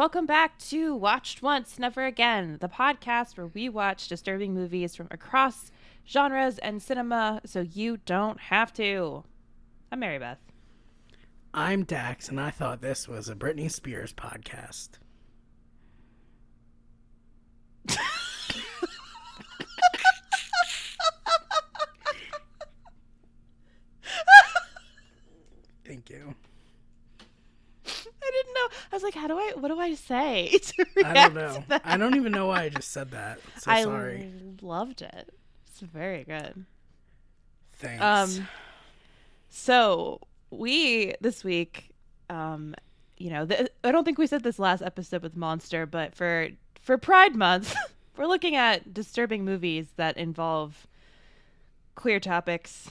welcome back to Watched Once, Never Again, the podcast where we watch disturbing movies from across genres and cinema so you don't have to. I'm Mary Beth. I'm Dax, and I thought this was a Britney Spears podcast. Thank you. I didn't know. I was like, how do I, what do I say? I don't know. I don't even know why I just said that. So I sorry. loved it. It's very good. Thanks. Um, so we this week, um, you know, th- I don't think we said this last episode with Monster, but for for Pride Month, we're looking at disturbing movies that involve queer topics,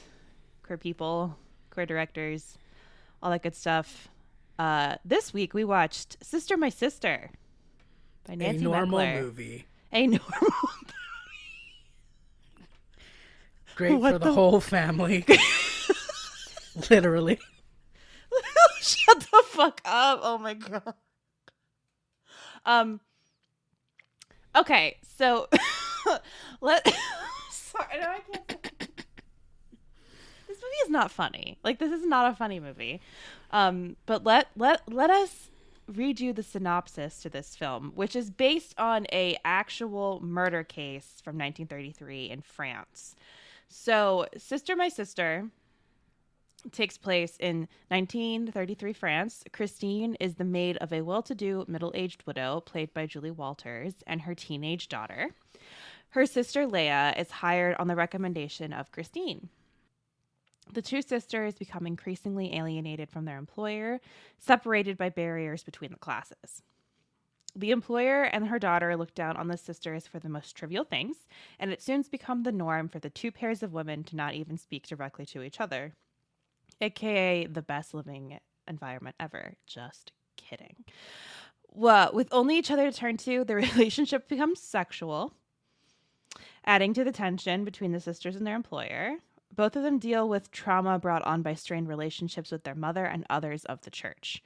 queer people, queer directors, all that good stuff. Uh, this week we watched Sister My Sister by Nancy a normal Meckler. movie. A normal movie Great What for the, the- whole family. Literally. Shut the fuck up. Oh my god. Um Okay, so let sorry, no, I can't say- This movie is not funny. Like this is not a funny movie. Um but let let let us read you the synopsis to this film, which is based on a actual murder case from 1933 in France. So, Sister My Sister takes place in 1933 France. Christine is the maid of a well to do middle aged widow, played by Julie Walters, and her teenage daughter. Her sister Leah is hired on the recommendation of Christine. The two sisters become increasingly alienated from their employer, separated by barriers between the classes. The employer and her daughter look down on the sisters for the most trivial things, and it soon become the norm for the two pairs of women to not even speak directly to each other aka the best living environment ever. Just kidding. Well, with only each other to turn to, the relationship becomes sexual, adding to the tension between the sisters and their employer. Both of them deal with trauma brought on by strained relationships with their mother and others of the church.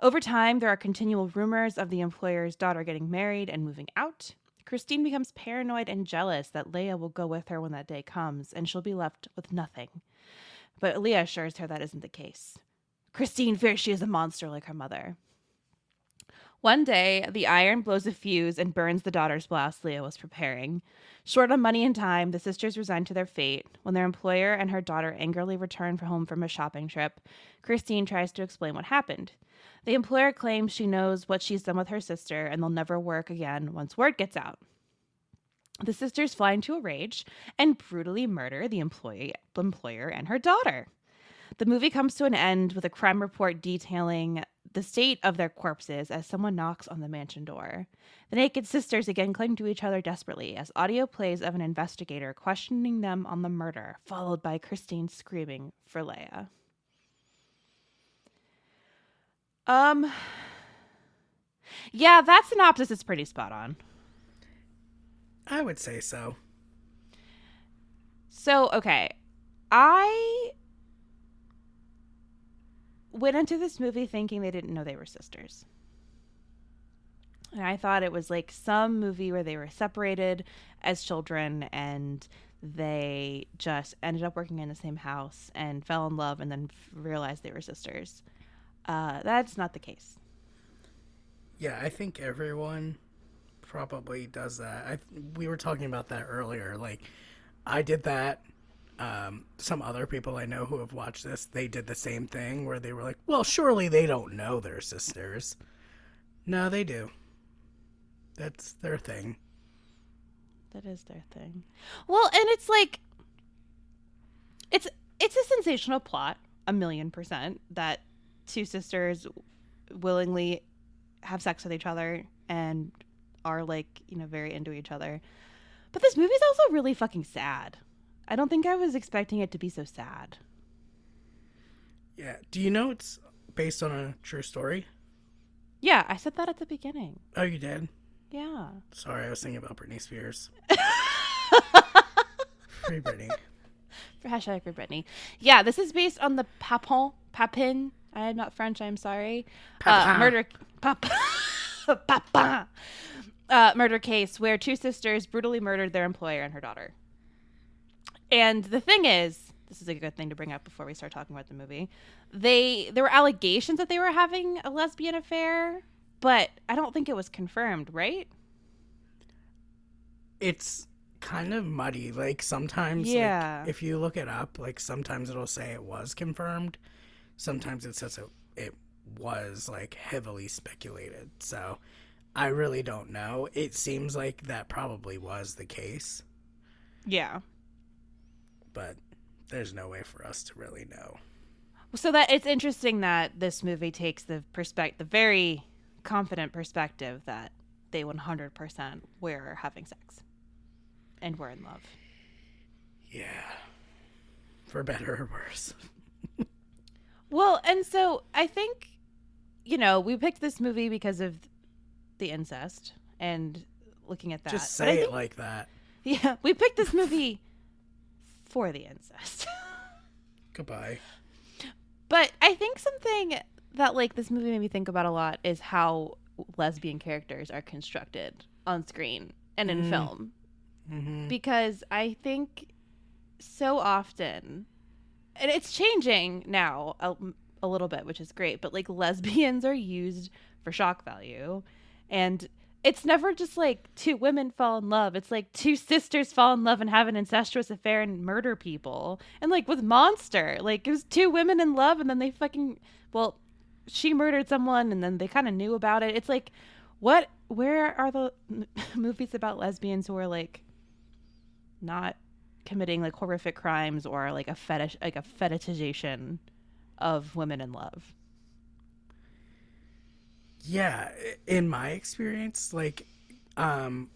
Over time, there are continual rumors of the employer's daughter getting married and moving out. Christine becomes paranoid and jealous that Leah will go with her when that day comes, and she'll be left with nothing. But Leah assures her that isn't the case. Christine fears she is a monster like her mother. One day, the iron blows a fuse and burns the daughter's blouse Leah was preparing. Short on money and time, the sisters resign to their fate. When their employer and her daughter angrily return home from a shopping trip, Christine tries to explain what happened. The employer claims she knows what she's done with her sister and they'll never work again once word gets out. The sisters fly into a rage and brutally murder the employee, employer and her daughter. The movie comes to an end with a crime report detailing the state of their corpses as someone knocks on the mansion door. The naked sisters again cling to each other desperately as audio plays of an investigator questioning them on the murder, followed by Christine screaming for Leia. Um, yeah, that synopsis is pretty spot on. I would say so. So, okay. I went into this movie thinking they didn't know they were sisters. And I thought it was like some movie where they were separated as children and they just ended up working in the same house and fell in love and then realized they were sisters. Uh, that's not the case. Yeah, I think everyone probably does that. I we were talking about that earlier. Like, I did that. Um, some other people I know who have watched this, they did the same thing where they were like, "Well, surely they don't know they're sisters." No, they do. That's their thing. That is their thing. Well, and it's like it's it's a sensational plot, a million percent, that two sisters willingly have sex with each other and are like, you know, very into each other. But this movie's also really fucking sad. I don't think I was expecting it to be so sad. Yeah. Do you know it's based on a true story? Yeah, I said that at the beginning. Oh, you did. Yeah. Sorry, I was thinking about Britney Spears. Free Britney. For hashtag for Brittany. Yeah, this is based on the Papin Papin. I am not French. I'm sorry. Uh, Papin. murder. Pap. uh, murder case where two sisters brutally murdered their employer and her daughter. And the thing is, this is a good thing to bring up before we start talking about the movie. They there were allegations that they were having a lesbian affair, but I don't think it was confirmed, right? It's kind of muddy. Like sometimes, Yeah. like, if you look it up, like sometimes it'll say it was confirmed. Sometimes it says it, it was like heavily speculated. So I really don't know. It seems like that probably was the case, Yeah. But there's no way for us to really know. So that it's interesting that this movie takes the perspective, the very confident perspective that they 100% were having sex and were in love. Yeah. For better or worse. Well, and so I think, you know, we picked this movie because of the incest and looking at that. Just say it think- like that. Yeah, we picked this movie for the incest. Goodbye. But I think something that like this movie made me think about a lot is how lesbian characters are constructed on screen and in Mm. film. hmm Because I think so often and it's changing now a, a little bit, which is great, but like lesbians are used for shock value and it's never just like two women fall in love. It's like two sisters fall in love and have an incestuous affair and murder people. And like with Monster, like it was two women in love and then they fucking well, she murdered someone and then they kind of knew about it. It's like what where are the m- movies about lesbians who are like not committing like horrific crimes or like a fetish like a fetishization of women in love? Yeah, in my experience, like, um,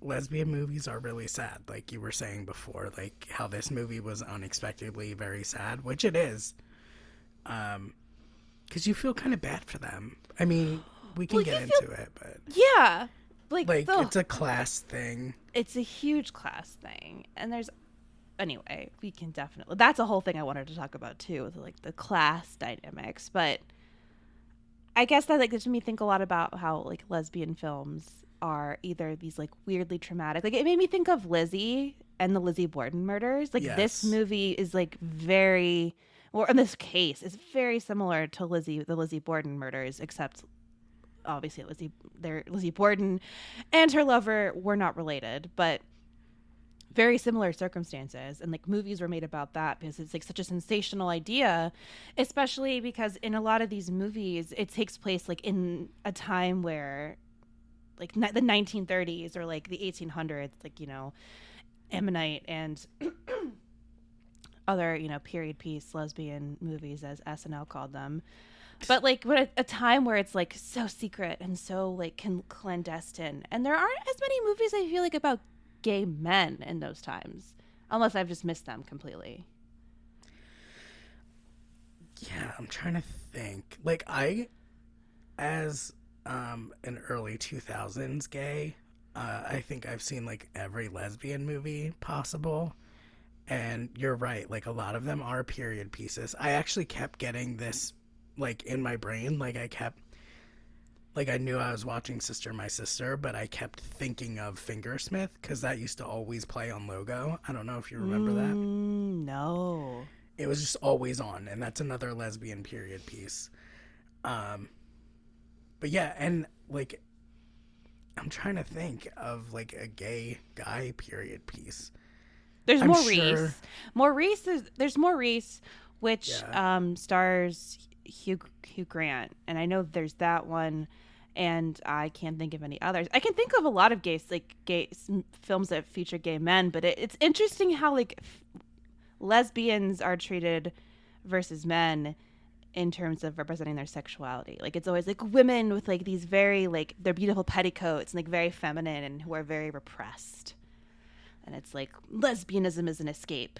lesbian movies are really sad. Like you were saying before, like how this movie was unexpectedly very sad, which it is. Um, because you feel kind of bad for them. I mean, we can Well, get into it, but Yeah. Like, like the- it's a class thing. it's a huge class thing and there's anyway we can definitely that's a whole thing i wanted to talk about too with like the class dynamics but i guess that like gives me think a lot about how like lesbian films are either these like weirdly traumatic like it made me think of lizzie and the lizzie borden murders. Like this movie is like very or in this case is very similar to lizzie the lizzie borden murders except obviously lizzie there lizzie borden and her lover were not related, but very similar circumstances. And like movies were made about that because it's like such a sensational idea, especially because in a lot of these movies, it takes place like in a time where like the 1930s or like the 1800s, like, you know, Ammonite and other, you know, period piece lesbian movies, as SNL called them but like what a, a time where it's like so secret and so like clandestine and there aren't as many movies i feel like about gay men in those times unless i've just missed them completely Yeah, I'm trying to think. Like I, as um an early 2000s gay, uh, I think I've seen like every lesbian movie possible. And you're right, like a lot of them are period pieces. I actually kept getting this like in my brain, like I kept like I knew I was watching Sister My Sister, but I kept thinking of Fingersmith cuz that used to always play on Logo. I don't know if you remember that. Mm, no. It was just always on and that's another lesbian period piece. Um but yeah and like i'm trying to think of like a gay guy period piece. There's I'm maurice. sure- maurice is, there's maurice which Yeah. um stars hugh hugh grant and i know there's that one and I can't think of any others. I can think of a lot of gay like gay films that feature gay men, but it, it's interesting how like f- lesbians are treated versus men in terms of representing their sexuality. Like it's always like women with like these very like their beautiful petticoats and like very feminine and who are very repressed. And it's like lesbianism is an escape.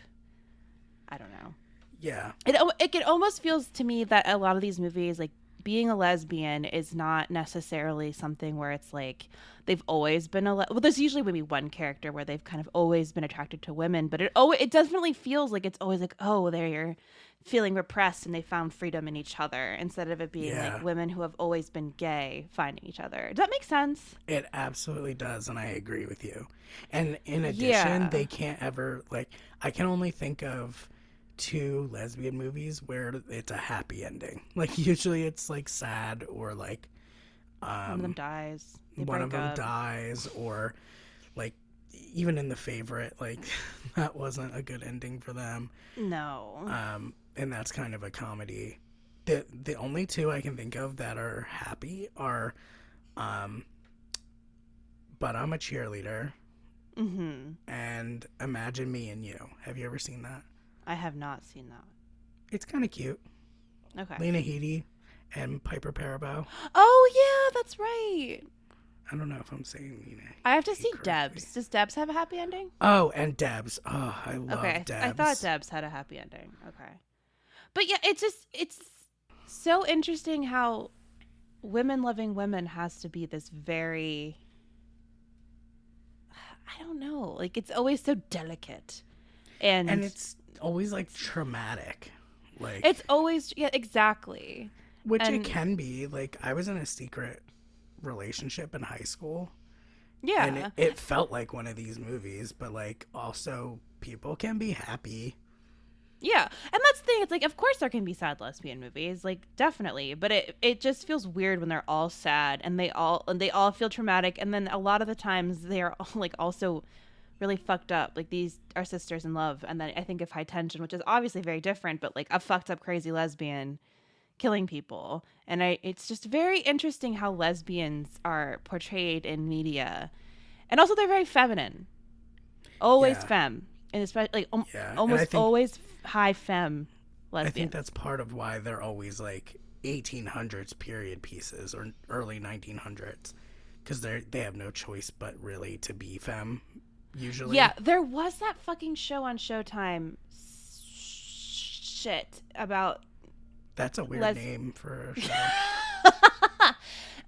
I don't know yeah it it, it almost feels to me that a lot of these movies like being a lesbian is not necessarily something where it's like they've always been a le- well there's usually maybe one character where they've kind of always been attracted to women but it oh it definitely feels like it's always like oh they're feeling repressed and they found freedom in each other instead of it being Yeah. like women who have always been gay finding each other does that make sense It absolutely does, and I agree with you. And in addition, Yeah. they can't ever like. I can only think of two lesbian movies where it's a happy ending. Like usually, it's like sad or like one of um, them dies they one of them up. dies, or like even in the favorite, like that wasn't a good ending for them. no um, and that's kind of a comedy. The the only two I can think of that are happy are, um, but I'm a cheerleader mm-hmm and Imagine Me and You. Have you ever seen that? I have not seen that It's kind of cute. okay Lena Headey and Piper Perabo. oh yeah that's right I don't know if I'm saying Lena. i have to see correctly. debs does debs have a happy ending Oh, and Debs. Oh, I love okay Debs. i thought debs had a happy ending okay but yeah it's just it's so interesting how women loving women has to be this very i don't know like it's always so delicate and, and it's always like traumatic, like it's always yeah exactly. Which and- it can be. Like I was in a secret relationship in high school. yeah. And it, it felt like one of these movies but like also people can be happy. Yeah, and that's the thing. It's like, of course, there can be sad lesbian movies, like definitely, but it it just feels weird when they're all sad and they all and they all feel traumatic, and then a lot of the times they are all, like also really fucked up. Like these are sisters in love, and then I think of High Tension, which is obviously very different, but like a fucked up crazy lesbian killing people, and I it's just very interesting how lesbians are portrayed in media, and also they're very feminine, always Yeah. femme, and especially like um, Yeah, almost think- always high femme Lesbian. i think that's part of why they're always like 1800s period pieces or early 1900s because they they have no choice but really to be femme usually yeah, there was that fucking show on Showtime. Shit about that's a weird Les- name for a show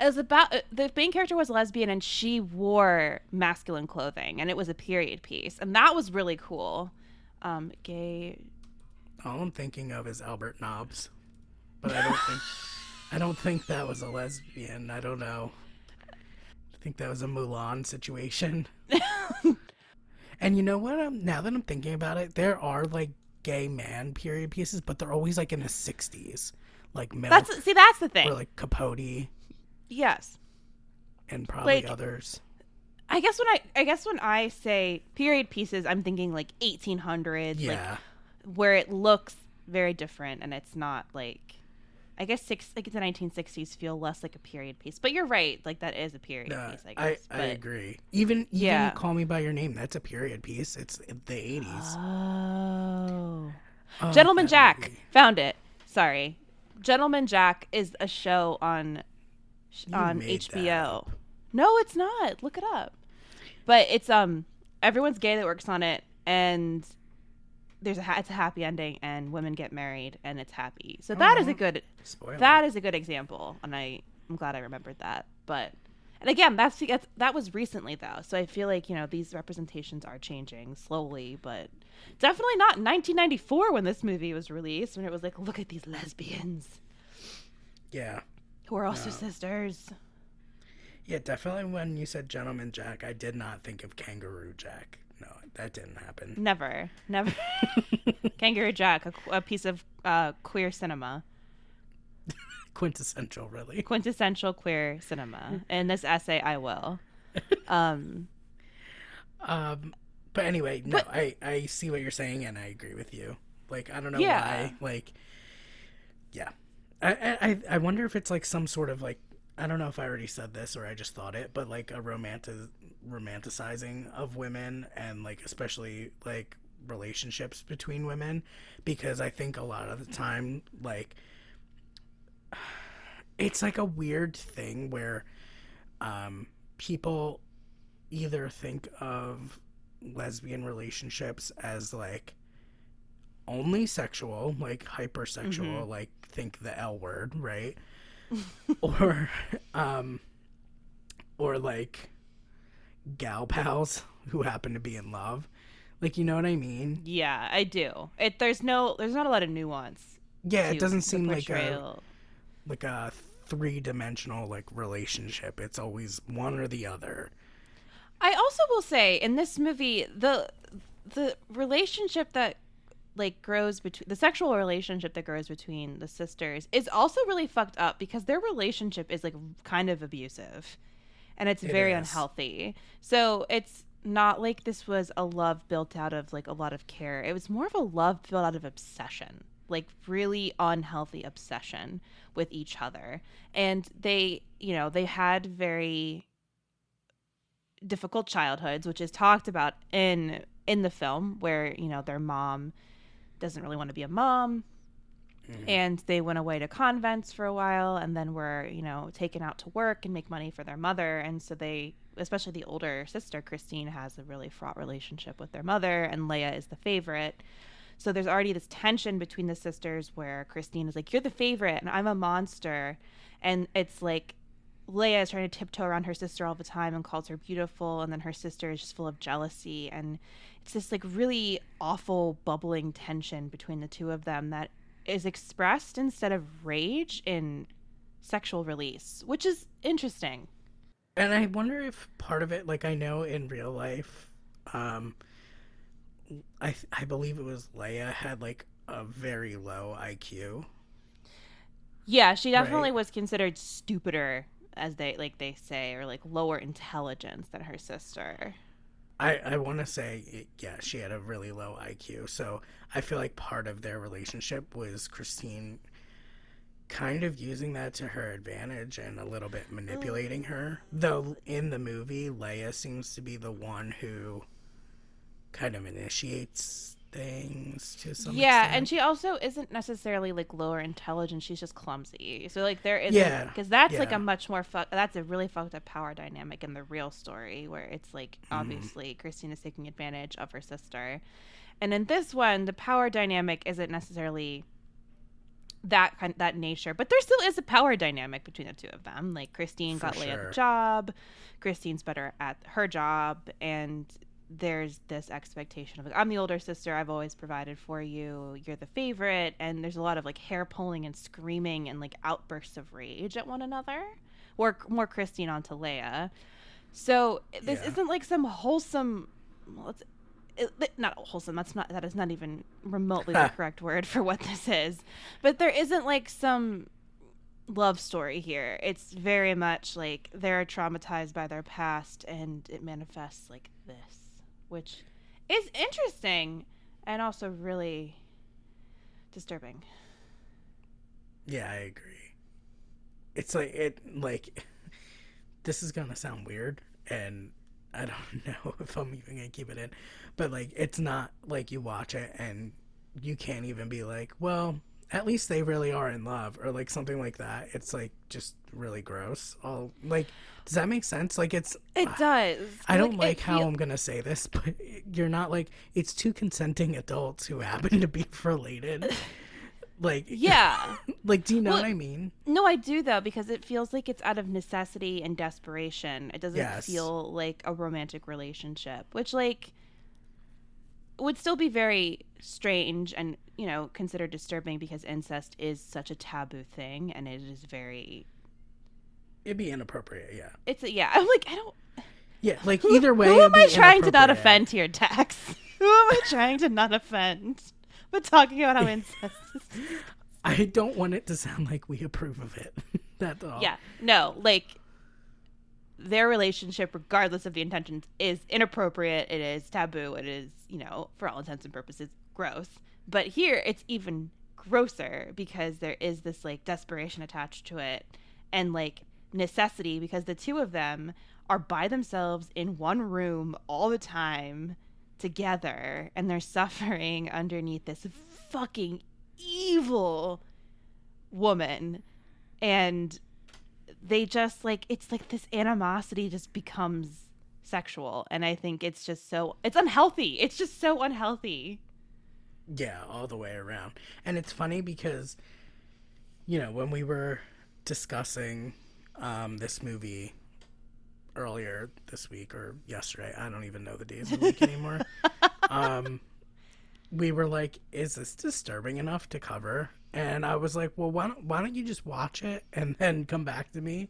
it was about uh, the main character was lesbian and she wore masculine clothing and it was a period piece and that was really cool. Um, gay. all i'm thinking of is albert nobbs but i don't think i don't think that was a lesbian i don't know i think that was a mulan situation And you know what? Um, now that I'm thinking about it, there are like gay man period pieces, but they're always like in the 60s, like middle. That's see, that's the thing. or like Capote yes, and probably Like- others. I guess when I I guess when I say period pieces, I'm thinking like 1800s, like Yeah, where it looks very different and it's not like I guess six like the 1960s feel less like a period piece. But you're right, like that is a period uh, piece. I I, guess. I but... agree. Even even Yeah. Call Me by Your Name, that's a period piece. It's the 80s. Oh. Oh, Gentleman Jack movie. found it. Sorry, Gentleman Jack is a show on You on HBO. No, it's not. Look it up. But it's um everyone's gay that works on it, and there's a ha- it's a happy ending, and women get married, and it's happy. So oh, that is a good Spoiler. that is a good example, and I I'm glad I remembered that. But and again, that's, that's that was recently though, so I feel like you know these representations are changing slowly, but definitely not in 1994 when this movie was released, when it was like, look at these lesbians yeah. who are also No. sisters. Yeah, definitely when you said Gentleman Jack, I did not think of Kangaroo Jack. That didn't happen. Never, never. Kangaroo Jack, a, a piece of uh, queer cinema, Quintessential, really. quintessential queer cinema. In this essay, I will. Um, Um, but anyway, no, But- I I see what you're saying, and I agree with you. Like, I don't know Yeah. why. Like, yeah, I I- I wonder if it's like some sort of like I don't know if I already said this or I just thought it, but like a romantic romanticizing of women and like especially like relationships between women, because I think a lot of the time like it's like a weird thing where um people either think of lesbian relationships as like only sexual, like hypersexual, like think the L word, right? or um or like gal pals who happen to be in love. Like you know what I mean? Yeah, I do. It there's no there's not a lot of nuance. Yeah, it doesn't seem like a like a three dimensional like relationship. It's always one or the other. I also will say in this movie the the relationship that like grows between the sexual relationship that grows between the sisters is also really fucked up because their relationship is like kind of abusive and it's It very is. unhealthy. So it's not like this was a love built out of like a lot of care. It was more of a love built out of obsession. Like really unhealthy obsession with each other. And they, you know, they had very difficult childhoods, which is talked about in in the film, where you know their mom doesn't really want to be a mom, mm-hmm. and they went away to convents for a while, and then were you know taken out to work and make money for their mother, and so they, especially the older sister Christine, has a really fraught relationship with their mother, and Leia is the favorite. So there's already this tension between the sisters where Christine is like, "You're the favorite, and I'm a monster," and it's like Leia is trying to tiptoe around her sister all the time and calls her beautiful, and then her sister is just full of jealousy, and it's this like really awful bubbling tension between the two of them that is expressed instead of rage in sexual release, which is interesting. And I wonder if part of it, like I know in real life, um, I I believe it was Leia had like a very low IQ. Yeah, she definitely Right. was considered stupider, as they like they say, or like lower intelligence than her sister. I I want to say it, yeah, she had a really low IQ. So I feel like part of their relationship was Christine kind of using that to her advantage and a little bit manipulating mm. her. Though in the movie, Leia seems to be the one who kind of initiates things to some yeah, extent. and she also isn't necessarily like lower intelligence. She's just clumsy. So like there isn't Yeah, because that's like a much more fu- that's a really fucked up power dynamic in the real story where it's like Mm-hmm. obviously Christina's taking advantage of her sister, and in this one the power dynamic isn't necessarily that kind that nature, but there still is a power dynamic between the two of them. Like Christine For got sure. the job, Christine's better at her job, and there's this expectation of like I'm the older sister, I've always provided for you, you're the favorite, and there's a lot of like hair pulling and screaming and like outbursts of rage at one another. Or more Christine onto Leia. So this Yeah. isn't like some wholesome. Well, it's it, not wholesome. That's not that is not even remotely the correct word for what this is. But there isn't like some love story here. It's very much like they're traumatized by their past and it manifests like which is interesting and also really disturbing. Yeah, I agree. It's like it like this is gonna sound weird and I don't know if I'm even gonna keep it in. But like it's not like you watch it and you can't even be like, well, at least they really are in love or like something like that. It's like just really gross. All like does that make sense? Like it's It does. I don't it like how feel- I'm gonna say this, but you're not like it's two consenting adults who happen to be related. Like Yeah. like do you know Well, what I mean? No, I do though because it feels like it's out of necessity and desperation. It doesn't Yes. feel like a romantic relationship, which like would still be very strange and, you know, considered disturbing because incest is such a taboo thing and it is very It'd be inappropriate, yeah. it's a, yeah, I'm like I don't Yeah, like who, either way. Who am I trying to not offend here, Dax? who am I trying to not offend? But talking about how incest is I don't want it to sound like we approve of it. That's all. Yeah. No, like their relationship, regardless of the intentions, is inappropriate. It is taboo. It is, you know, for all intents and purposes, gross. But here it's even grosser because there is this like desperation attached to it and like necessity because the two of them are by themselves in one room all the time together and they're suffering underneath this fucking evil woman. And they just like it's like this animosity just becomes sexual. And i think it's just so it's unhealthy. It's just so unhealthy Yeah, all the way around. And it's funny because, you know, when we were discussing um, this movie earlier this week or yesterday. I don't even know the days of the week anymore. um, we were like, "Is this disturbing enough to cover?" And I was like, "Well, why don't why don't you just watch it and then come back to me?"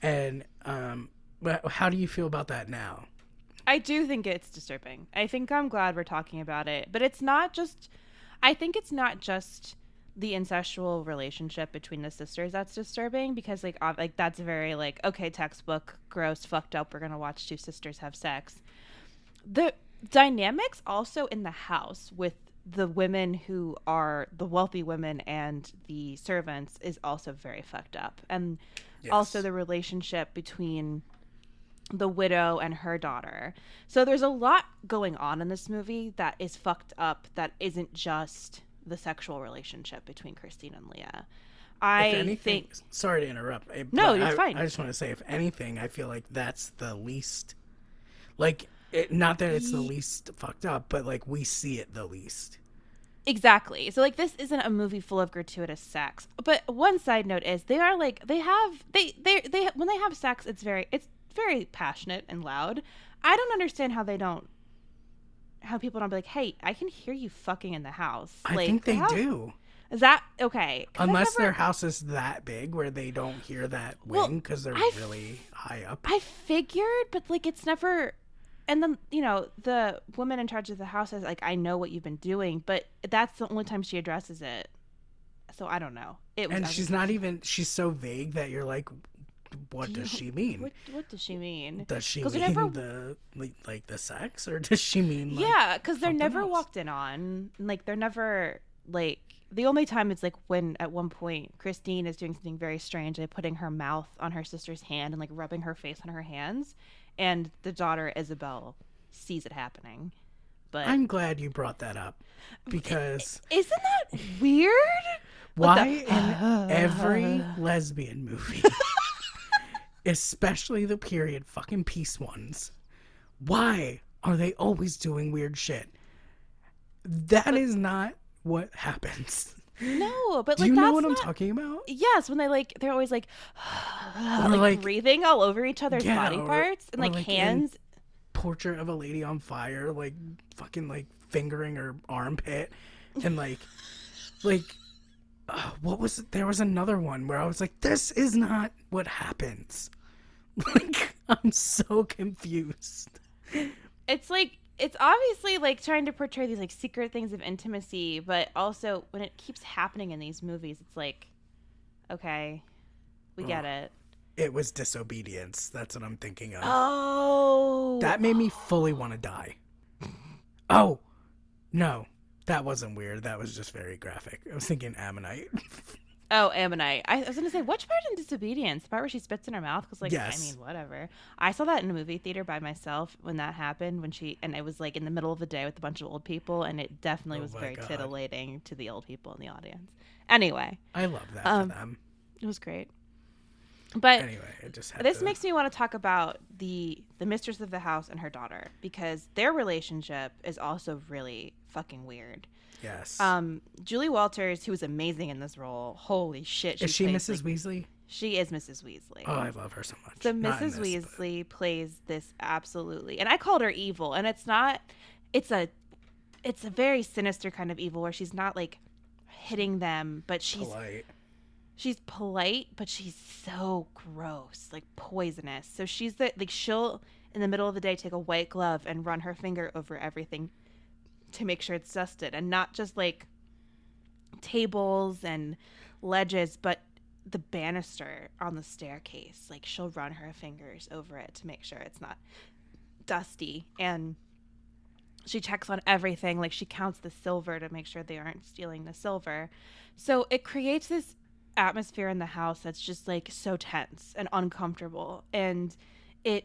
And um, how do you feel about that now? I do think it's disturbing. I think I'm glad we're talking about it, but it's not just. I think it's not just the incestual relationship between the sisters that's disturbing because like ob- like that's very like okay textbook gross fucked up we're gonna watch two sisters have sex the dynamics also in the house with the women who are the wealthy women and the servants is also very fucked up and also the relationship between the widow and her daughter. So there's a lot going on in this movie that is fucked up that isn't just the sexual relationship between Christine and Leah. I if anything, think sorry to interrupt. eh, No, but you're I, fine. I just want to say, if anything, I feel like that's the least, like, it, not that it's the least fucked up, but like we see it the least. Exactly. So like this isn't a movie full of gratuitous sex. But one side note is they are like they have they they they when they have sex it's very it's very passionate and loud. I don't understand how they don't how people don't be like, "Hey, I can hear you fucking in the house." I like, think they how- do, Is that okay? Unless never- their house is that big where they don't hear that wing because they're I've- really high up. I figured, but like it's never. And then you know the woman in charge of the house is like, "I know what you've been doing," but that's the only time she addresses it. So I don't know. It was and I she's not even. She's so vague that you're like, what does she mean? What, what does she mean? Does she mean never- the like, like the sex, or does she mean like, yeah, because they're never else? walked in on. Like they're never like the only time it's like when at one point Christine is doing something very strange, like putting her mouth on her sister's hand and like rubbing her face on her hands, and the daughter Isabel sees it happening. But I'm glad you brought that up because isn't that weird? why the- in every lesbian movie, especially the period fucking piece ones, why are they always doing weird shit? That is not what happens. No, but Do like you know what I'm talking about? Yes, when they like they're always like, like, like- breathing all over each other's Yeah, body or- parts and like, like, hands. Portrait of a lady on fire, like fucking like fingering her armpit, and like, like, uh, what was there was another one where I was like, this is not what happens. Like, I'm so confused. it's like it's obviously like trying to portray these like secret things of intimacy, but also when it keeps happening in these movies, it's like, okay, we get it. It was disobedience. That's what I'm thinking of. Oh, That made me fully want to die. Oh, no. That wasn't weird. That was just very graphic. I was thinking Ammonite. oh Ammonite. I, was gonna say which part in disobedience? The part where she spits in her mouth? Because like Yes. I mean whatever. I saw that in a movie theater by myself when that happened. When she and it was like in the middle of the day with a bunch of old people, and it definitely Oh was very God. titillating to the old people in the audience. Anyway, I love that Um, for them. it was great. But Anyway, it just had this to- makes me want to talk about the the mistress of the house and her daughter because their relationship is also really fucking weird. Yes. Um, Julie Walters, who was amazing in this role, holy shit, she is she Mrs. like- Weasley? She is Mrs. Weasley. Oh, I love her so much. so Not Mrs. this, but- Weasley plays this absolutely, and I called her evil, and it's not. It's a, it's a very sinister kind of evil where she's not like hitting them, but she's polite. she's polite, but she's so gross, like poisonous. So she's the like she'll in the middle of the day take a white glove and run her finger over everything to make sure it's dusted, and not just like tables and ledges, but the banister on the staircase. Like she'll run her fingers over it to make sure it's not dusty and she checks on everything like she counts the silver to make sure they aren't stealing the silver so it creates this atmosphere in the house that's just like so tense and uncomfortable and it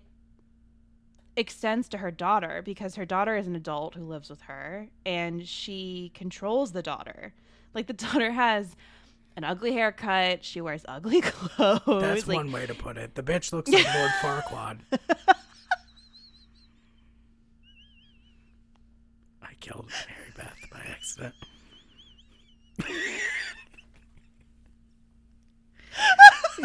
extends to her daughter because her daughter is an adult who lives with her and she controls the daughter like the daughter has an ugly haircut she wears ugly clothes That's like one way to put it. The bitch looks like Lord Farquaad. I killed Mary Beth by accident.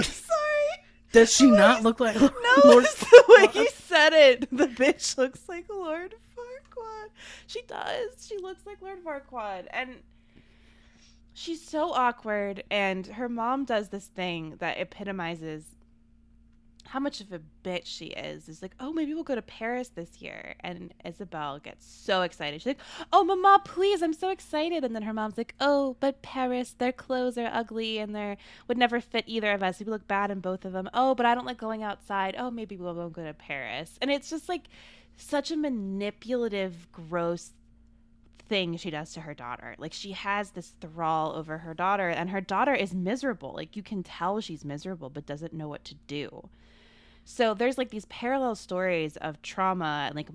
Sorry. Does she not look like No, Lord the way you said it. The bitch looks like Lord Farquaad. She does. She looks like Lord Farquaad. And she's so awkward. And her mom does this thing that epitomizes how much of a bitch she is. It's like, oh, maybe we'll go to Paris this year. And Isabel gets so excited. She's like, oh, mama, please, I'm so excited. And then her mom's like, oh, but Paris, their clothes are ugly and they would never fit either of us. We look bad in both of them. Oh, but I don't like going outside. Oh, maybe we'll go to Paris. And it's just like such a manipulative, gross thing she does to her daughter. Like she has this thrall over her daughter, and her daughter is miserable. Like you can tell she's miserable, but doesn't know what to do. So there's like these parallel stories of trauma and like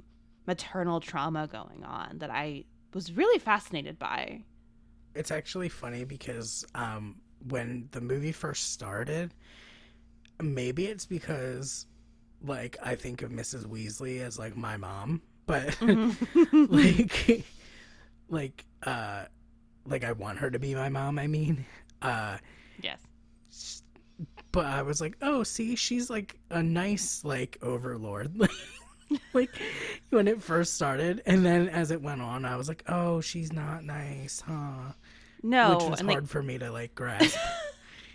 maternal trauma going on that I was really fascinated by. It's actually funny because um, when the movie first started, maybe it's because like I think of Mrs. Weasley as like my mom, but like like uh like I want her to be my mom, I mean. Uh Yes. But I was like, "Oh, see, she's like a nice like overlord." like when it first started, and then as it went on, I was like, "Oh, she's not nice, huh?" No, Which was hard like for me to like grasp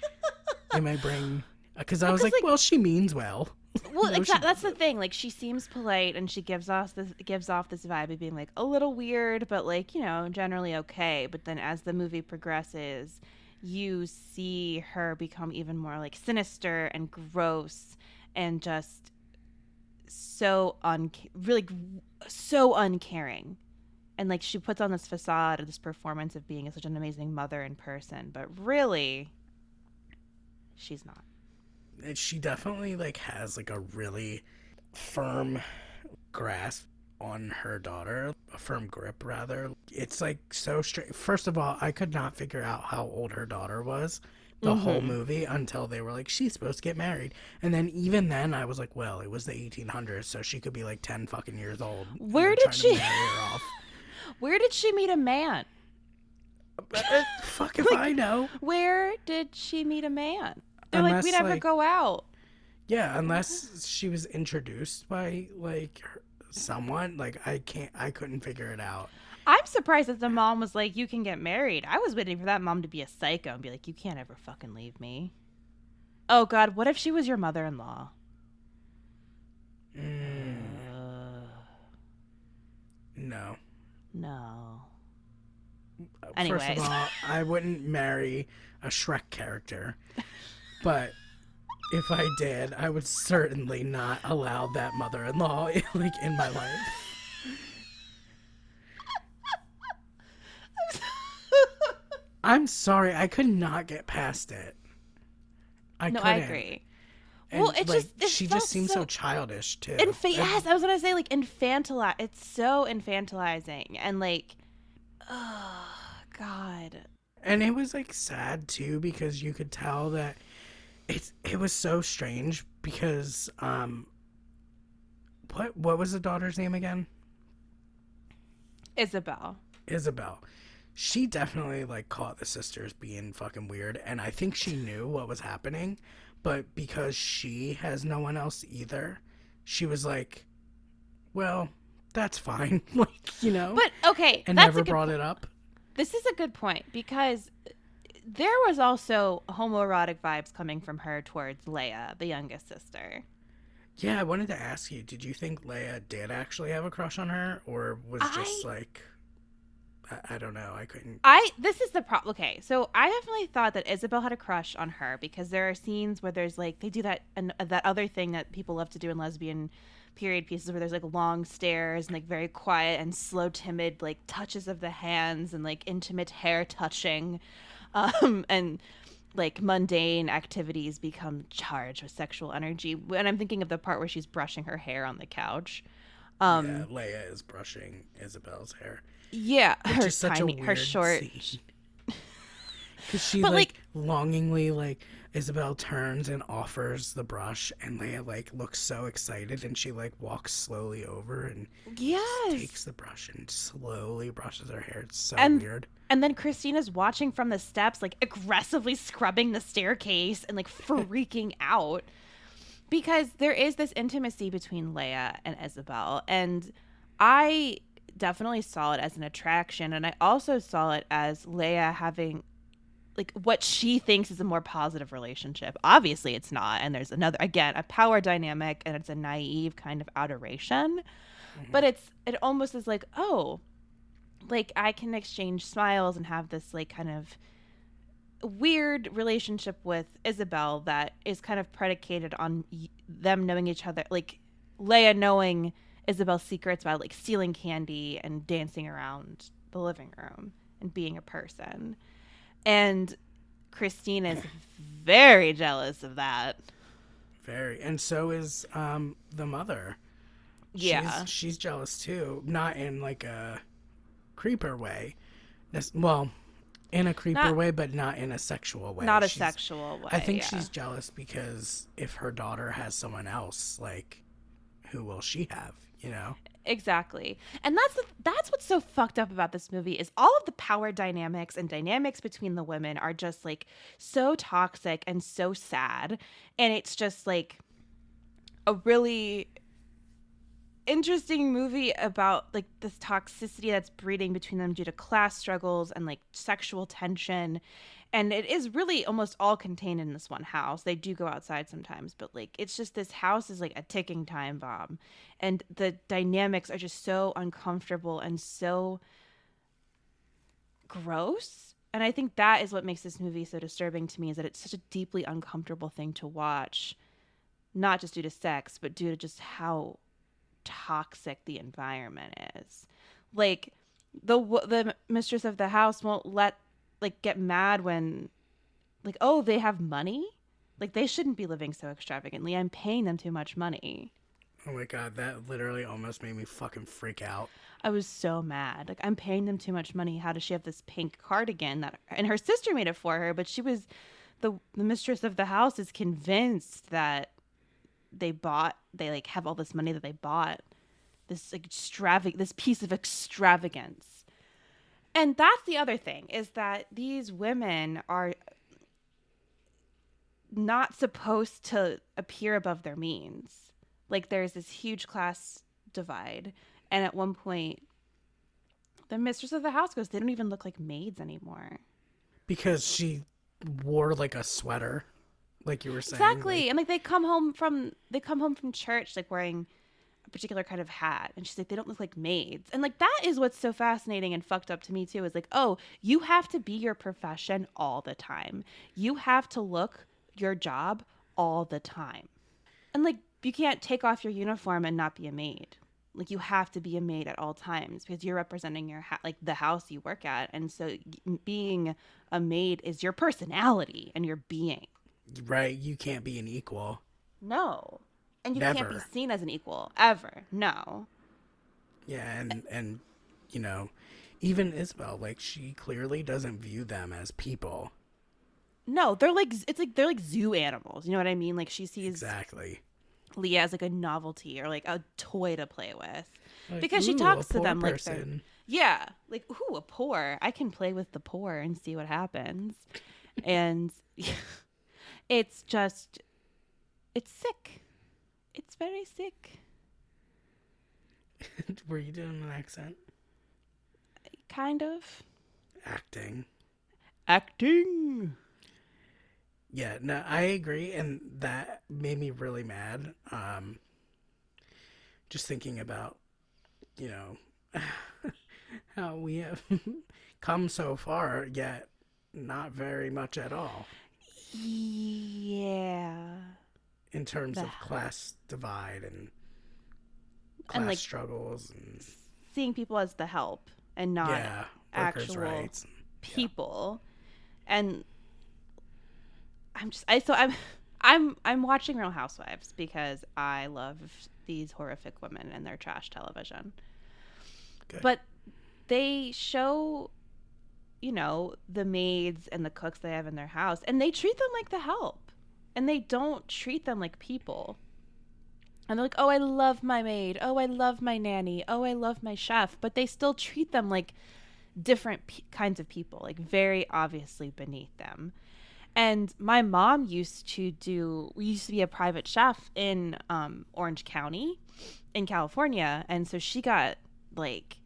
in my brain because I Well, was like, like- "Well, she means well." well, No, exactly. That's the thing. Like she seems polite, and she gives off this gives off this vibe of being like a little weird, but like you know generally okay. But then as the movie progresses, you see her become even more like sinister and gross, and just so un really so uncaring. And like she puts on this facade of this performance of being such an amazing mother in person, but really, she's not. And she definitely like has like a really firm grasp on her daughter, a firm grip rather. It's like so strange. First of all, I could not figure out how old her daughter was the whole Mhm. movie until they were like she's supposed to get married. And then even then I was like, well, it was the 1800s, so she could be like 10 fucking years old. Where did she-. Where did she meet a man? Fuck if I know. Where did she meet a man? They're like, we Unless, never like- go out. Yeah, unless she was introduced by like her, someone, like I can't, I couldn't figure it out. I'm surprised that the mom was like, you can get married. I was waiting for that mom to be a psycho and be like, you can't ever fucking leave me. Oh, God, what if she was your mother in law? Mm, no. no. First of all, I wouldn't marry a Shrek character, but if I did, I would certainly not allow that mother-in-law like in my life. I'm sorry, I could not get past it. I no, couldn't. I agree. And, Well, it like, just- it she just seems so, so- childish too. Infa- And- yes, I was gonna say like infantilize. It's so infantilizing and like, oh God. and it was like sad too because you could tell that it's it was so strange because um what what was the daughter's name again? Isabel. isabel. She definitely like caught the sisters being fucking weird and i think she knew what was happening but because she has no one else either she was like well that's fine like you know? But okay, and never brought it up. This is a good point because there was also homoerotic vibes coming from her towards Leia, the youngest sister. Yeah, I wanted to ask you, did you think Leia did actually have a crush on her or was just like I, I don't know, I couldn't I this is the problem. Okay, so I definitely thought that Isabel had a crush on her because there are scenes where there's like they do that and uh, that other thing that people love to do in lesbian period pieces where there's like long stares and like very quiet and slow timid like touches of the hands and like intimate hair touching um and like mundane activities become charged with sexual energy and i'm thinking of the part where she's brushing her hair on the couch um yeah, Leia is brushing Isabel's hair. yeah, her tiny her short. Cuz she But, like, like- longingly like Isabel turns and offers the brush and Leia like looks so excited and she like walks slowly over and yes takes the brush and slowly brushes her hair. It's so And- weird. And then Christina's watching from the steps, like aggressively scrubbing the staircase and like freaking out. because there is this intimacy between Leia and Isabel, and I definitely saw it as an attraction, and I also saw it as Leia having like what she thinks is a more positive relationship. Obviously, it's not, and there's another again a power dynamic, and it's a naive kind of adoration, mm-hmm. but it's it almost is like oh, like I can exchange smiles and have this like kind of weird relationship with Isabel that is kind of predicated on them knowing each other, like Leia knowing Isabel's secrets about like stealing candy and dancing around the living room and being a person. And Christine is very jealous of that. Very. And so is um the mother. Yeah. She's, she's jealous too, not in like a creeper way. Well, in a creeper not, way, but not in a sexual way. Not a she's, sexual way. I think yeah. she's jealous because if her daughter has someone else, like, who will she have? You know. Exactly, and that's the, that's what's so fucked up about this movie is all of the power dynamics and dynamics between the women are just like so toxic and so sad, and it's just like a really interesting movie about like this toxicity that's breeding between them due to class struggles and like sexual tension. And it is really almost all contained in this one house. They do go outside sometimes but like it's just this house is like a ticking time bomb. And the dynamics are just so uncomfortable and so gross. And i think that is what makes this movie so disturbing to me is that it's such a deeply uncomfortable thing to watch not just due to sex but due to just how toxic the environment is. Like the the mistress of the house won't let like get mad when like oh they have money? Like they shouldn't be living so extravagantly. I'm paying them too much money. Oh my god that literally almost made me fucking freak out. I was so mad. Like i'm paying them too much money. How does she have this pink cardigan that and her sister made it for her but she was the the mistress of the house is convinced that they bought they like have all this money that they bought this extravagant this piece of extravagance. And that's the other thing is that these women are not supposed to appear above their means. Like there's this huge class divide. And at one point the mistress of the house goes they don't even look like maids anymore. Because she wore like a sweater like you were saying. Exactly. Like, and like they come home from they come home from church like wearing a particular kind of hat and she's like they don't look like maids. And like that is what's so fascinating and fucked up to me too is like, "Oh, you have to be your profession all the time. You have to look your job all the time." And like you can't take off your uniform and not be a maid. Like you have to be a maid at all times because you're representing your ha- like the house you work at, and so being a maid is your personality and your being. Right, you can't be an equal. No. And you Never. can't be seen as an equal ever. No. Yeah, and and you know, even Isabel, like she clearly doesn't view them as people. No, they're like it's like they're like zoo animals. You know what I mean? Like she sees exactly Leah as like a novelty or like a toy to play with, like, because she talks to them person. like they're yeah, like ooh, a poor. I can play with the poor and see what happens, and It's just, it's sick. It's very sick. Were you doing an accent? Kind of. Acting. Acting. Yeah, no, I agree, and that made me really mad. Um, just thinking about, you know, how we have come so far, yet not very much at all. Yeah. In terms the... of class divide and class and like struggles and seeing people as the help and not yeah, actual rights. people. Yeah. And I'm just I so I'm I'm I'm watching Real Housewives because I love these horrific women and their trash television. Good. But they show you know, the maids and the cooks they have in their house, and they treat them like the help, and they don't treat them like people. And they're like, oh, I love my maid. Oh, I love my nanny. Oh, I love my chef. But they still treat them like different p- kinds of people, like very obviously beneath them. And my mom used to do, we used to be a private chef in um, Orange County in California. And so she got like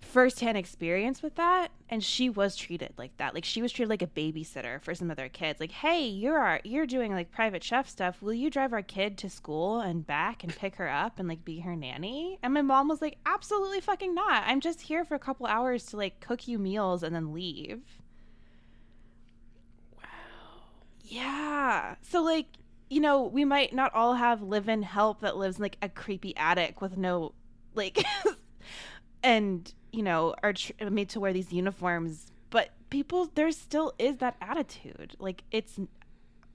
firsthand experience with that. And she was treated like that. Like she was treated like a babysitter for some of their kids. Like, hey, you're our, you're doing like private chef stuff. Will you drive our kid to school and back and pick her up and like be her nanny? And my mom was like, absolutely fucking not. I'm just here for a couple hours to like cook you meals and then leave. Wow. Yeah. So like, you know, we might not all have live-in help that lives in like a creepy attic with no like and, you know, are tr- made to wear these uniforms, but people there still is that attitude. Like it's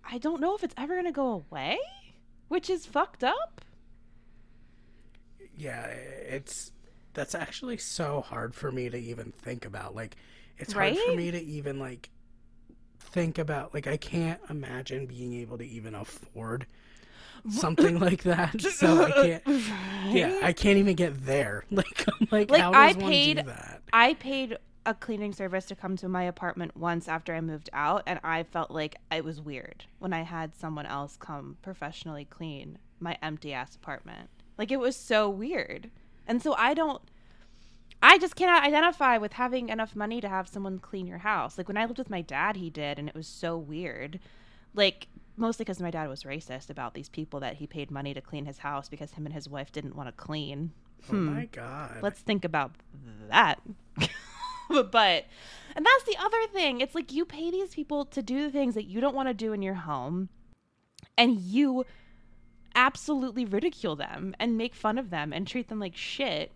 I don't know if it's ever going to go away, which is fucked up. Yeah, it's that's actually so hard for me to even think about. Like it's Right? hard for me to even like think about like I can't imagine being able to even afford something like that. So I can't Yeah, I can't even get there. Like I'm like, Like, how I does one paid- do that? I paid a cleaning service to come to my apartment once after I moved out, and I felt like it was weird when I had someone else come professionally clean my empty ass apartment. Like it was so weird. And so I don't I just cannot identify with having enough money to have someone clean your house. Like when I lived with my dad, he did, and it was so weird. Like mostly because my dad was racist about these people that he paid money to clean his house because him and his wife didn't want to clean. Oh my hmm. god. Let's think about that. but, and that's the other thing. It's like you pay these people to do the things that you don't want to do in your home, and you absolutely ridicule them and make fun of them and treat them like shit.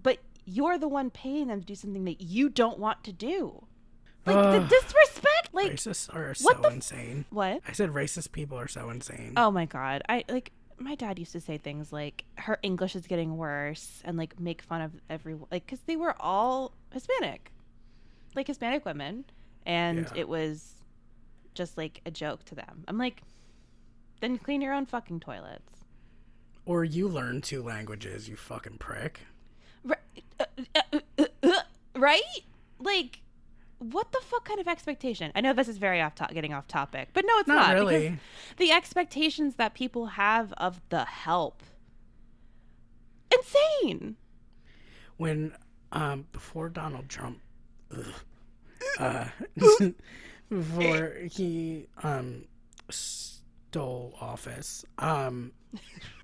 But you're the one paying them to do something that you don't want to do. Like the disrespect. Like Racists are what so the- insane. what? I said racist people are so insane. Oh my god. I like my dad used to say things like her English is getting worse and like make fun of everyone like cuz they were all Hispanic. Like Hispanic women and Yeah. it was just like a joke to them. I'm like then clean your own fucking toilets. Or you learn two languages, you fucking prick. Right? uh, uh, uh, uh, right? Like what the fuck kind of expectation? I know this is very off to- getting off topic, but no, it's Not not. because really. the expectations that people have of the help insane when um before Donald Trump ugh, uh before he um stole office um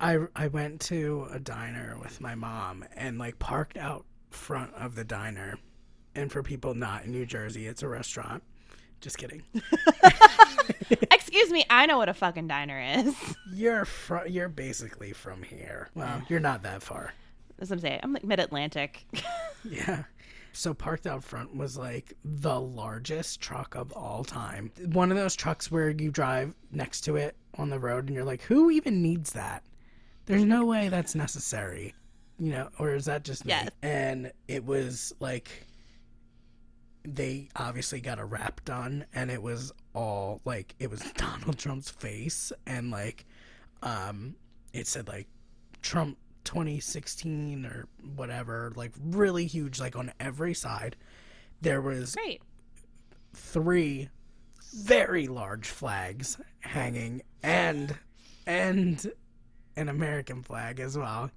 I I went to a diner with my mom and like parked out front of the diner and for people not in New Jersey it's a restaurant just kidding excuse me i know what a fucking diner is you're fr- you're basically from here well you're not that far that's what i'm saying i'm like mid-atlantic Yeah. So parked out front was like the largest truck of all time. One of those trucks where you drive next to it on the road and you're like, who even needs that? There's no way that's necessary. You know, or is that just me? Yes. And it was like they obviously got a wrap done and it was all like it was Donald Trump's face and like um it said like Trump 2016 or whatever, like really huge, like on every side. There was great three very large flags hanging and and an American flag as well.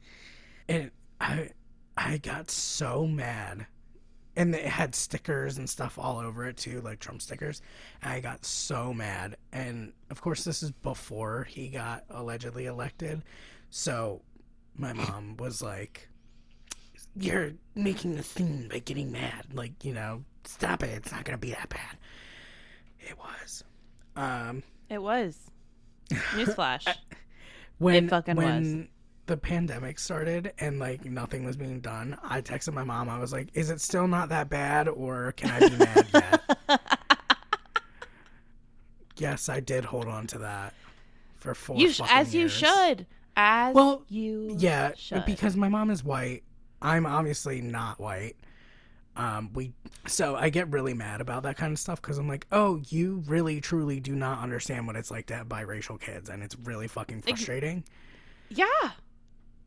And I I got so mad. And it had stickers and stuff all over it too, like Trump stickers. And I got so mad. And of course this is before he got allegedly elected. So my mom was like you're making a scene by getting mad. Like, you know, stop it. It's not going to be that bad. It was. Um, it was newsflash when fucking when the pandemic started and like nothing was being done, I texted my mom. I was like, "Is it still not that bad, or can I be mad yet?" yes, I did hold on to that for four. you sh- as you should as Well, you Yeah, should. because my mom is white. I'm obviously not white. Um, we so I get really mad about that kind of stuff because I'm like, oh, you really truly do not understand what it's like to have biracial kids, and it's really fucking frustrating. yeah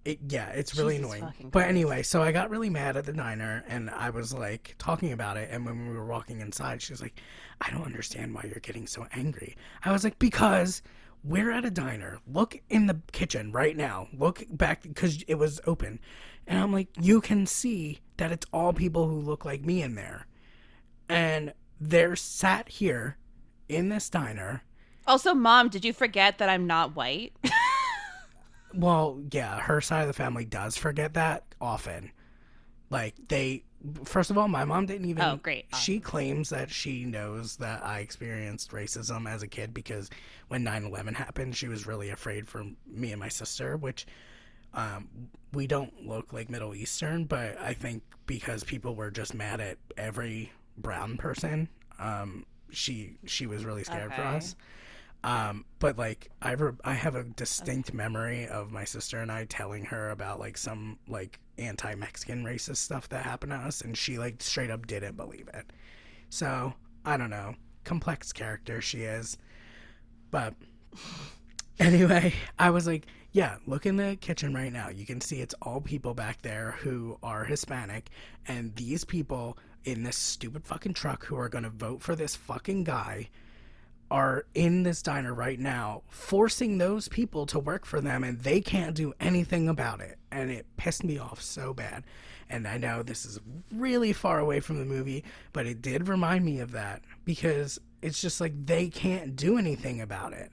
it, yeah, it's really Jesus annoying. But anyway, so I got really mad at the diner and I was like talking about it. And when we were walking inside, she was like, I don't understand why you're getting so angry. I was like, because we're at a diner. Look in the kitchen right now. Look back because it was open. And I'm like, you can see that it's all people who look like me in there. And they're sat here in this diner. Also, mom, did you forget that I'm not white? Well, yeah, her side of the family does forget that often. Like they first of all, my mom didn't even Oh, great. She claims that she knows that I experienced racism as a kid because when 9/11 happened, she was really afraid for me and my sister, which um, we don't look like Middle Eastern, but I think because people were just mad at every brown person, um, she she was really scared for Okay. us. Um, but like I re- I have a distinct memory of my sister and I telling her about like some like anti-Mexican racist stuff that happened to us, and she like straight up didn't believe it. So I don't know, complex character she is, but anyway, I was like, yeah, look in the kitchen right now. You can see it's all people back there who are Hispanic, and these people in this stupid fucking truck who are gonna vote for this fucking guy are in this diner right now, forcing those people to work for them, and they can't do anything about it. And it pissed me off so bad. And I know this is really far away from the movie, but it did remind me of that because it's just like they can't do anything about it.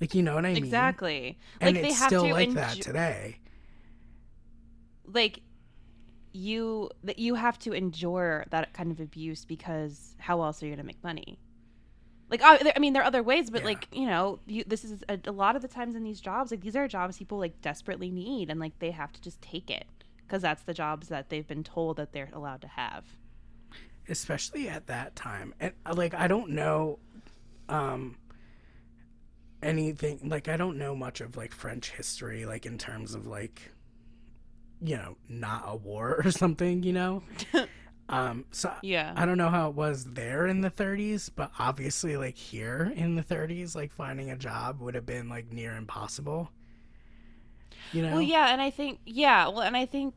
Like, you know what I mean? exactly. And like it's they have still like that today. like you that you have to endure that kind of abuse because how else are you going to make money like I, I mean there are other ways but Yeah. like you know you, this is a, a lot of the times in these jobs like these are jobs people like desperately need and like they have to just take it because that's the jobs that they've been told that they're allowed to have especially at that time and uh, like i don't know um anything like i don't know much of like french history like in terms of like you know not a war or something you know um so yeah. I don't know how it was there in the 30s but obviously like here in the 30s like finding a job would have been like near impossible. You know? Well yeah and i think yeah well and i think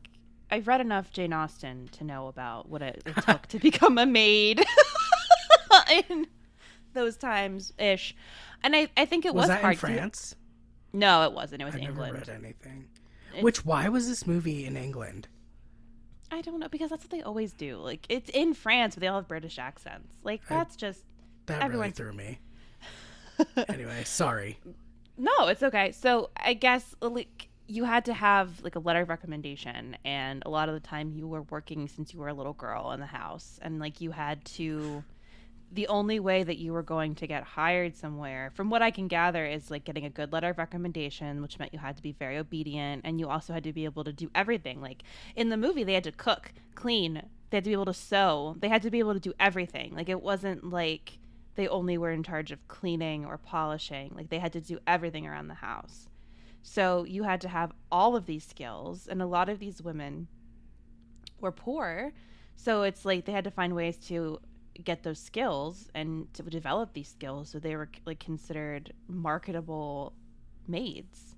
i've read enough jane austen to know about what it, it took to become a maid in those times ish and i i think it was was, that hard in france? To no it wasn't. It was i've england. never read anything. It- which why was this movie in england i don't know because that's what they always do like it's in france but they all have british accents like I- that's just That Everyone- really threw me. anyway, sorry. No, it's okay. So I guess like you had to have like a letter of recommendation, and a lot of the time you were working since you were a little girl in the house, and like you had to. The only way that you were going to get hired somewhere, from what I can gather, is like getting a good letter of recommendation, which meant you had to be very obedient, and you also had to be able to do everything. Like in the movie, they had to cook, clean, they had to be able to sew, they had to be able to do everything. Like it wasn't like they only were in charge of cleaning or polishing. Like they had to do everything around the house. So you had to have all of these skills, and a lot of these women were poor. So it's like they had to find ways to get those skills and to develop these skills so they were like considered marketable maids.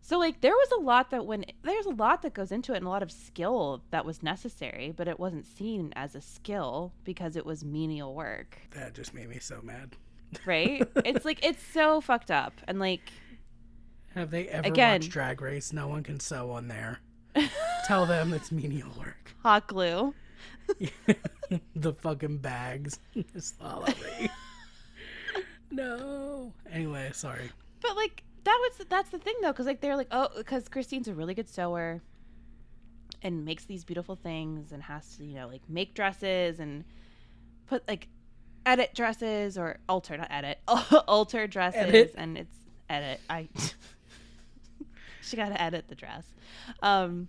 So like there was a lot that when there's a lot that goes into it and a lot of skill that was necessary, but it wasn't seen as a skill because it was menial work That just made me so mad. right? it's like it's so fucked up, and like Have they ever Again. watched Drag Race? No one can sew on there. Tell them it's menial work. hot glue. the fucking bags. Salary. no. Anyway, sorry. But like that was that's the thing though, because like they're like oh, because Christine's a really good sewer, and makes these beautiful things, and has to you know like make dresses and put like edit dresses or alter not edit alter dresses, Edit. and it's edit. I she got to edit the dress. Um,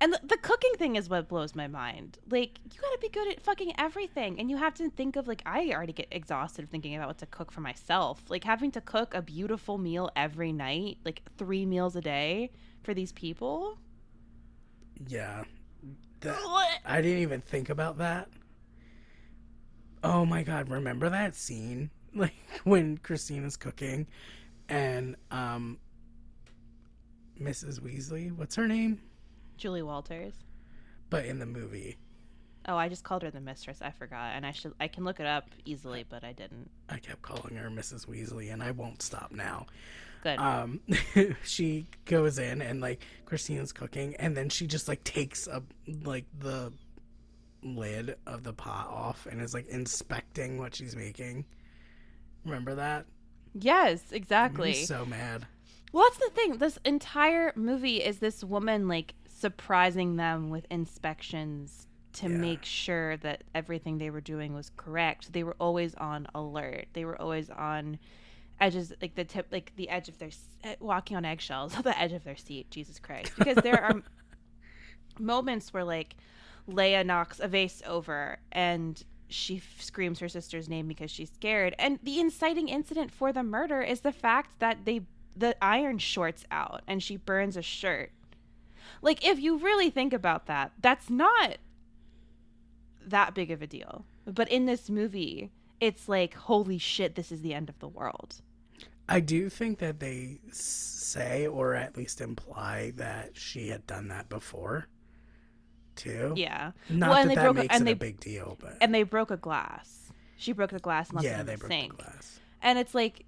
and the, the cooking thing is what blows my mind. Like, you got to be good at fucking everything. And you have to think of, like, I already get exhausted thinking about what to cook for myself. Like, having to cook a beautiful meal every night, like three meals a day for these people. Yeah. That, I didn't even think about that. Oh my god, remember that scene? Like when Christina's cooking and um Mrs. Weasley. What's her name? Julie Walters. But in the movie, Oh, I just called her the mistress. I forgot, and I should I can look it up easily, but I didn't. I kept calling her Mrs. Weasley, and I won't stop now. Good. Um, she goes in and like Christina's cooking, and then she just like takes a like the lid of the pot off and is like inspecting what she's making. Remember that? yes, I'm exactly. so mad. Well, that's the thing. This entire movie is this woman like surprising them with inspections to Yeah. make sure that everything they were doing was correct. They were always on alert. They were always on edges, like the tip, like the edge of their eh, walking on eggshells, the edge of their seat. Jesus Christ! Because there are moments where like Leia knocks a vase over and she f- screams her sister's name because she's scared. And the inciting incident for the murder is the fact that they the iron shorts out and she burns a shirt. Like if you really think about that, that's not that big of a deal. But in this movie, it's like holy shit, this is the end of the world. I do think that they say or at least imply that she had done that before, too. Yeah. Not Well, and that they that broke a- makes and it they- a big deal, but And they broke a glass. She broke the glass and left yeah, it in they the broke sink. the glass. And it's like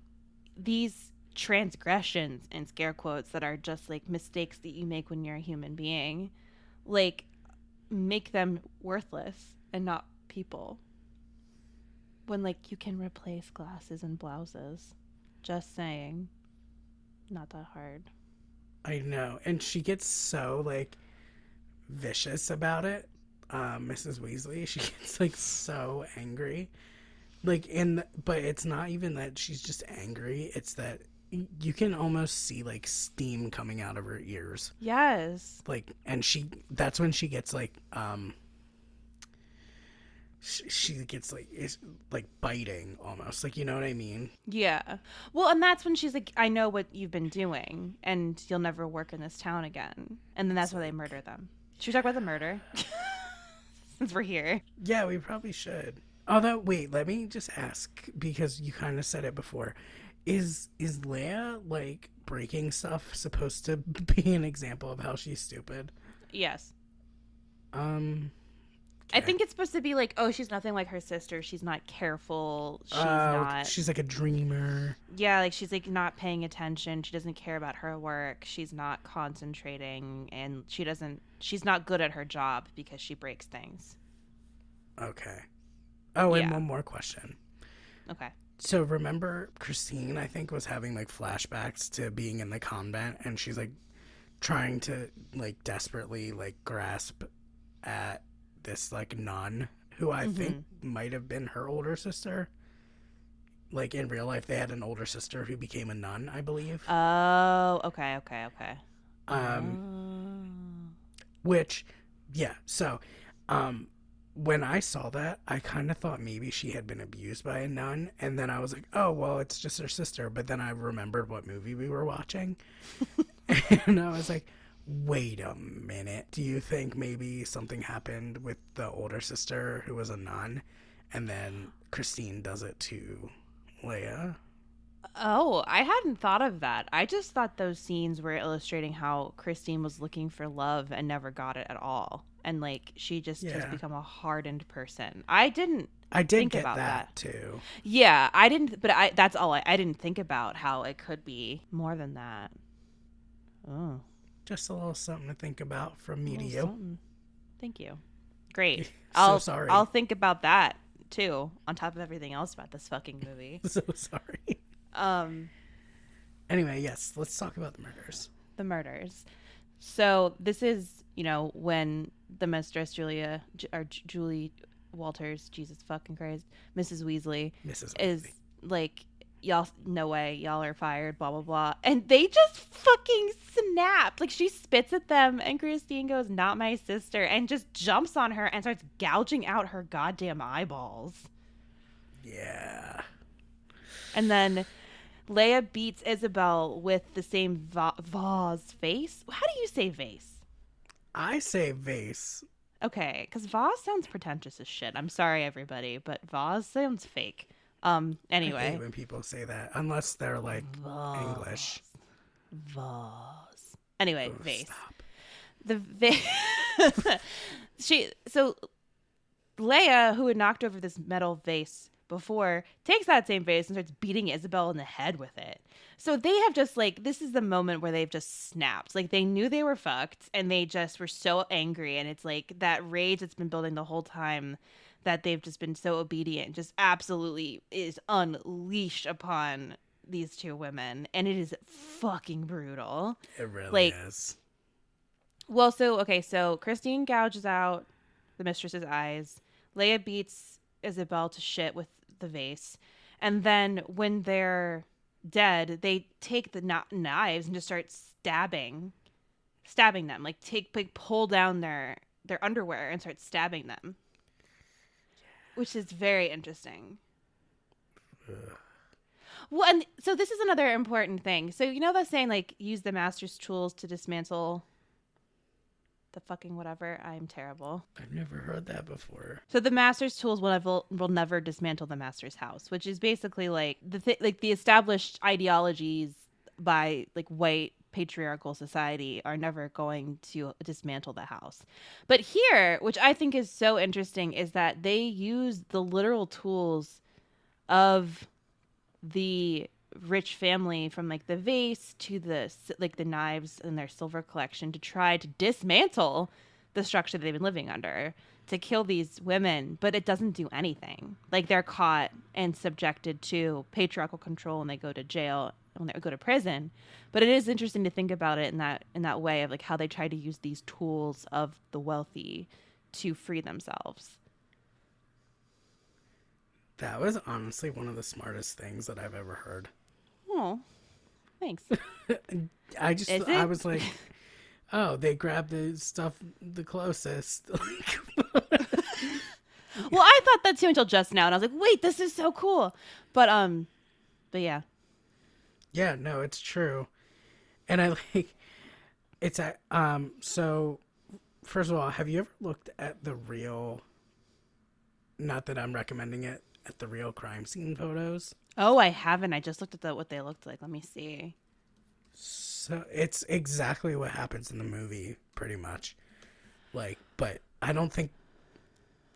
these transgressions in scare quotes that are just like mistakes that you make when you're a human being, like make them worthless and not people. When like you can replace glasses and blouses. Just saying. Not that hard. I know, and she gets so like vicious about it. Um, Mrs. Weasley, she gets like so angry, like in. But it's not even that she's just angry. It's that you can almost see like steam coming out of her ears, Yes. like, and she. That's when she gets like um. She, she gets like is like biting almost like you know what I mean. Yeah. Well, and that's when she's like, I know what you've been doing, and you'll never work in this town again. And then that's why they murder them. Should we talk about the murder? Since we're here. Yeah, we probably should. Although, wait, let me just ask because you kind of said it before. Is is Leia like breaking stuff supposed to be an example of how she's stupid? Yes. Um, I think it's supposed to be like, oh, she's nothing like her sister. She's not careful. She's Oh, not. She's like a dreamer. yeah, like she's like not paying attention. She doesn't care about her work. She's not concentrating, and she doesn't. She's not good at her job because she breaks things. Okay. Oh, and Yeah. one more question. Okay. So remember, Christine, I think, was having like flashbacks to being in the convent, and she's like trying to like desperately like grasp at this like nun who I think might have been her older sister. Like in real life, they had an older sister who became a nun, I believe. Oh, okay, okay, okay. Um, Oh. which, yeah. So, um, when I saw that, I kind of thought maybe she had been abused by a nun, and then I was like, oh well, it's just her sister. But then I remembered what movie we were watching, and I was like, wait a minute. Do you think maybe something happened with the older sister who was a nun, and then Christine does it to Leia? Oh, I hadn't thought of that. I just thought those scenes were illustrating how Christine was looking for love and never got it at all. And like she just has become a hardened person. I didn't I did Think get about that, that. too. Yeah, I didn't but I that's all I I didn't think about how it could be more than that. Oh. Just a little something to think about from me to you. something. Thank you. Great. So I'll sorry. I'll think about that too on top of everything else about this fucking movie. so sorry. Um Anyway, yes, let's talk about the murders. the murders. So this is, you know, when the mistress Julia or Julie Walters, Jesus fucking Christ, Mrs. Weasley Mrs. is like, y'all, no way, y'all are fired, blah blah blah, and they just fucking snap. Like she spits at them, and Christine goes, "Not my sister," and just jumps on her and starts gouging out her goddamn eyeballs. Yeah. And then Leia beats Isabel with the same va- vase face. How do you say vase? I say vase. Okay, because vase sounds pretentious as shit. I'm sorry, everybody, but vase sounds fake. Um. I Anyway, hate when people say that, unless they're like vase. English. Vase. Anyway, vase. stop. The vase. she so Leia, who had knocked over this metal vase before, takes that same vase and starts beating Isabel in the head with it. So they have just like this is the moment where they've just snapped. Like they knew they were fucked and they just were so angry and it's like that rage that's been building the whole time that they've just been so obedient just absolutely is unleashed upon these two women and it is fucking brutal. It really Like- is. Well, so okay, so Christine gouges out the mistress's eyes. Leia beats Isabel to shit with the vase, and then when they're dead, they take the kn- knives and just start stabbing, stabbing them. Like take, like pull down their their underwear and start stabbing them, which is very interesting. Well, and so this is another important thing. So you know that saying like use the master's tools to dismantle the fucking whatever. I'm terrible. I've never heard that before. So the master's tools will never, will never dismantle the master's house, which is basically like the th- like the established ideologies by like white patriarchal society are never going to dismantle the house. But here, which I think is so interesting is that they use the literal tools of the rich family from like the vase to the like the knives and their silver collection to try to dismantle the structure that they've been living under to kill these women but it doesn't do anything. Like they're caught and subjected to patriarchal control and they go to jail when they go to prison. But it is interesting to think about it in that in that way of like how they try to use these tools of the wealthy to free themselves. That was honestly one of the smartest things that I've ever heard. Oh thanks I just Is I it? was like, oh, they grabbed the stuff the closest. well i thought that too until just now and i was like wait this is so cool but um but yeah yeah, no, it's true. And I like it's a um so first of all, have you ever looked at the real not that I'm recommending it at the real crime scene photos? Oh i haven't i just looked at the, what they looked like let me see So it's exactly what happens in the movie, pretty much. Like, but I don't think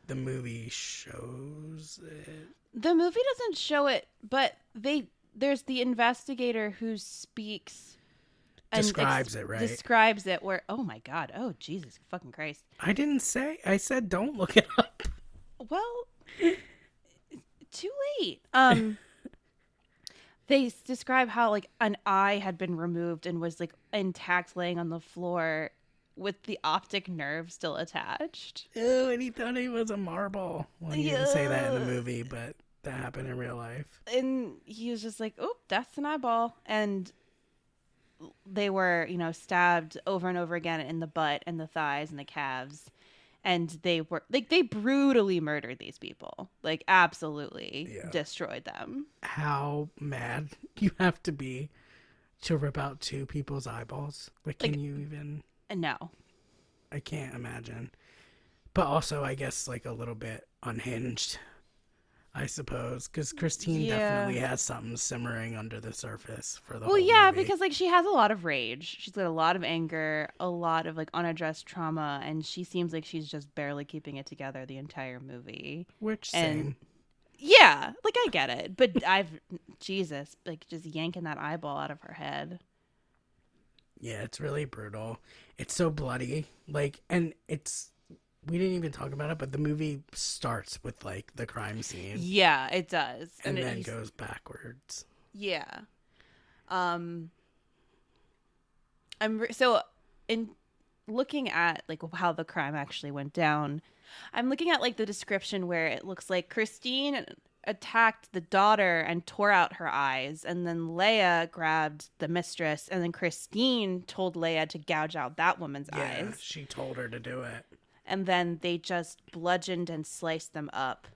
the movie shows it. The movie doesn't show it, but they there's the investigator who speaks and Describes it, right? Describes it where oh my god, oh Jesus fucking Christ. I didn't say. I said don't look it up. Well, too late. Um they describe how like an eye had been removed and was like intact laying on the floor with the optic nerve still attached. Ew, and he thought he was a marble. Well, he didn't say that in the movie, but that happened in real life. and he was just like, "Oh, that's an eyeball," and they were, you know, stabbed over and over again in the butt and the thighs and the calves, and they were like they brutally murdered these people, like absolutely Yeah. destroyed them. How mad you have to be to rip out two people's eyeballs? Like, can you even? Uh, no, I can't imagine. But also, I guess like a little bit unhinged. I suppose because Christine Yeah. definitely has something simmering under the surface for the well, yeah, movie. because like she has a lot of rage, she's got a lot of anger, a lot of like unaddressed trauma, and she seems like she's just barely keeping it together the entire movie. which and- same. Yeah, like I get it, but I've Jesus, like just yanking that eyeball out of her head. Yeah, it's really brutal. It's so bloody. Like, and it's we didn't even talk about it, but the movie starts with like the crime scene Yeah, it does, and, it- then s- goes backwards. Yeah, um, I'm re- so in looking at like how the crime actually went down. I'm looking at like the description where it looks like Christine attacked the daughter and tore out her eyes, and then Leia grabbed the mistress, and then Christine told Leia to gouge out that woman's Yeah, eyes. she told her to do it. And then they just bludgeoned and sliced them up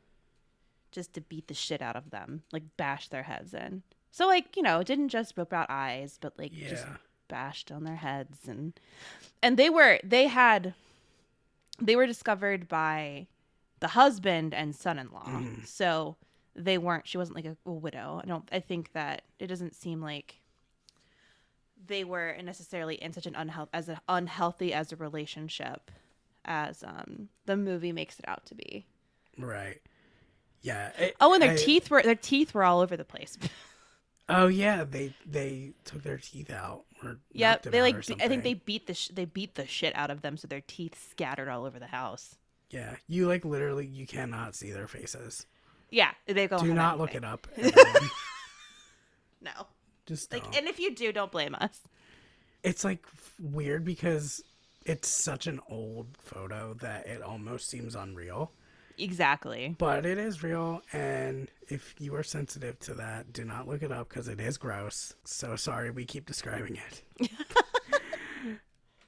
just to beat the shit out of them like bash their heads in. So like you know it didn't just rip out eyes but like just bashed on their heads and and they were they had they were discovered by the husband and son-in-law. Mhm. so they weren't she wasn't like a, a widow. I don't i think that it doesn't seem like they were necessarily in such an unhealthy as an unhealthy as a relationship as um the movie makes it out to be. Right. Yeah. it- Oh, and their I- teeth were their teeth were all over the place. Oh yeah, they they took their teeth out. Or yep, they like I think they beat the sh- they beat the shit out of them so their teeth scattered all over the house. Yeah, you like literally you cannot see their faces. Yeah, they go. Do not look it up. No, Just like, don't. and if you do, don't blame us. it's like weird because it's such an old photo that it almost seems unreal. Exactly. But it is real, and if you are sensitive to that, do not look it up because it is gross. So sorry, we keep describing it.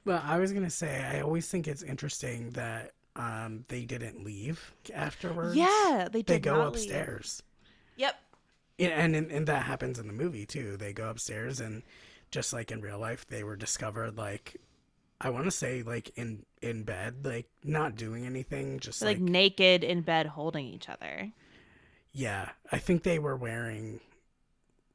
but I was gonna say, I always think it's interesting that um, they didn't leave afterwards. Yeah, they did. they go not leave. upstairs. Yep. Yeah, and, and and that happens in the movie too. They go upstairs, and just like in real life, they were discovered like I want to say like in in bed, like not doing anything, just like, like naked in bed holding each other. yeah. I think they were wearing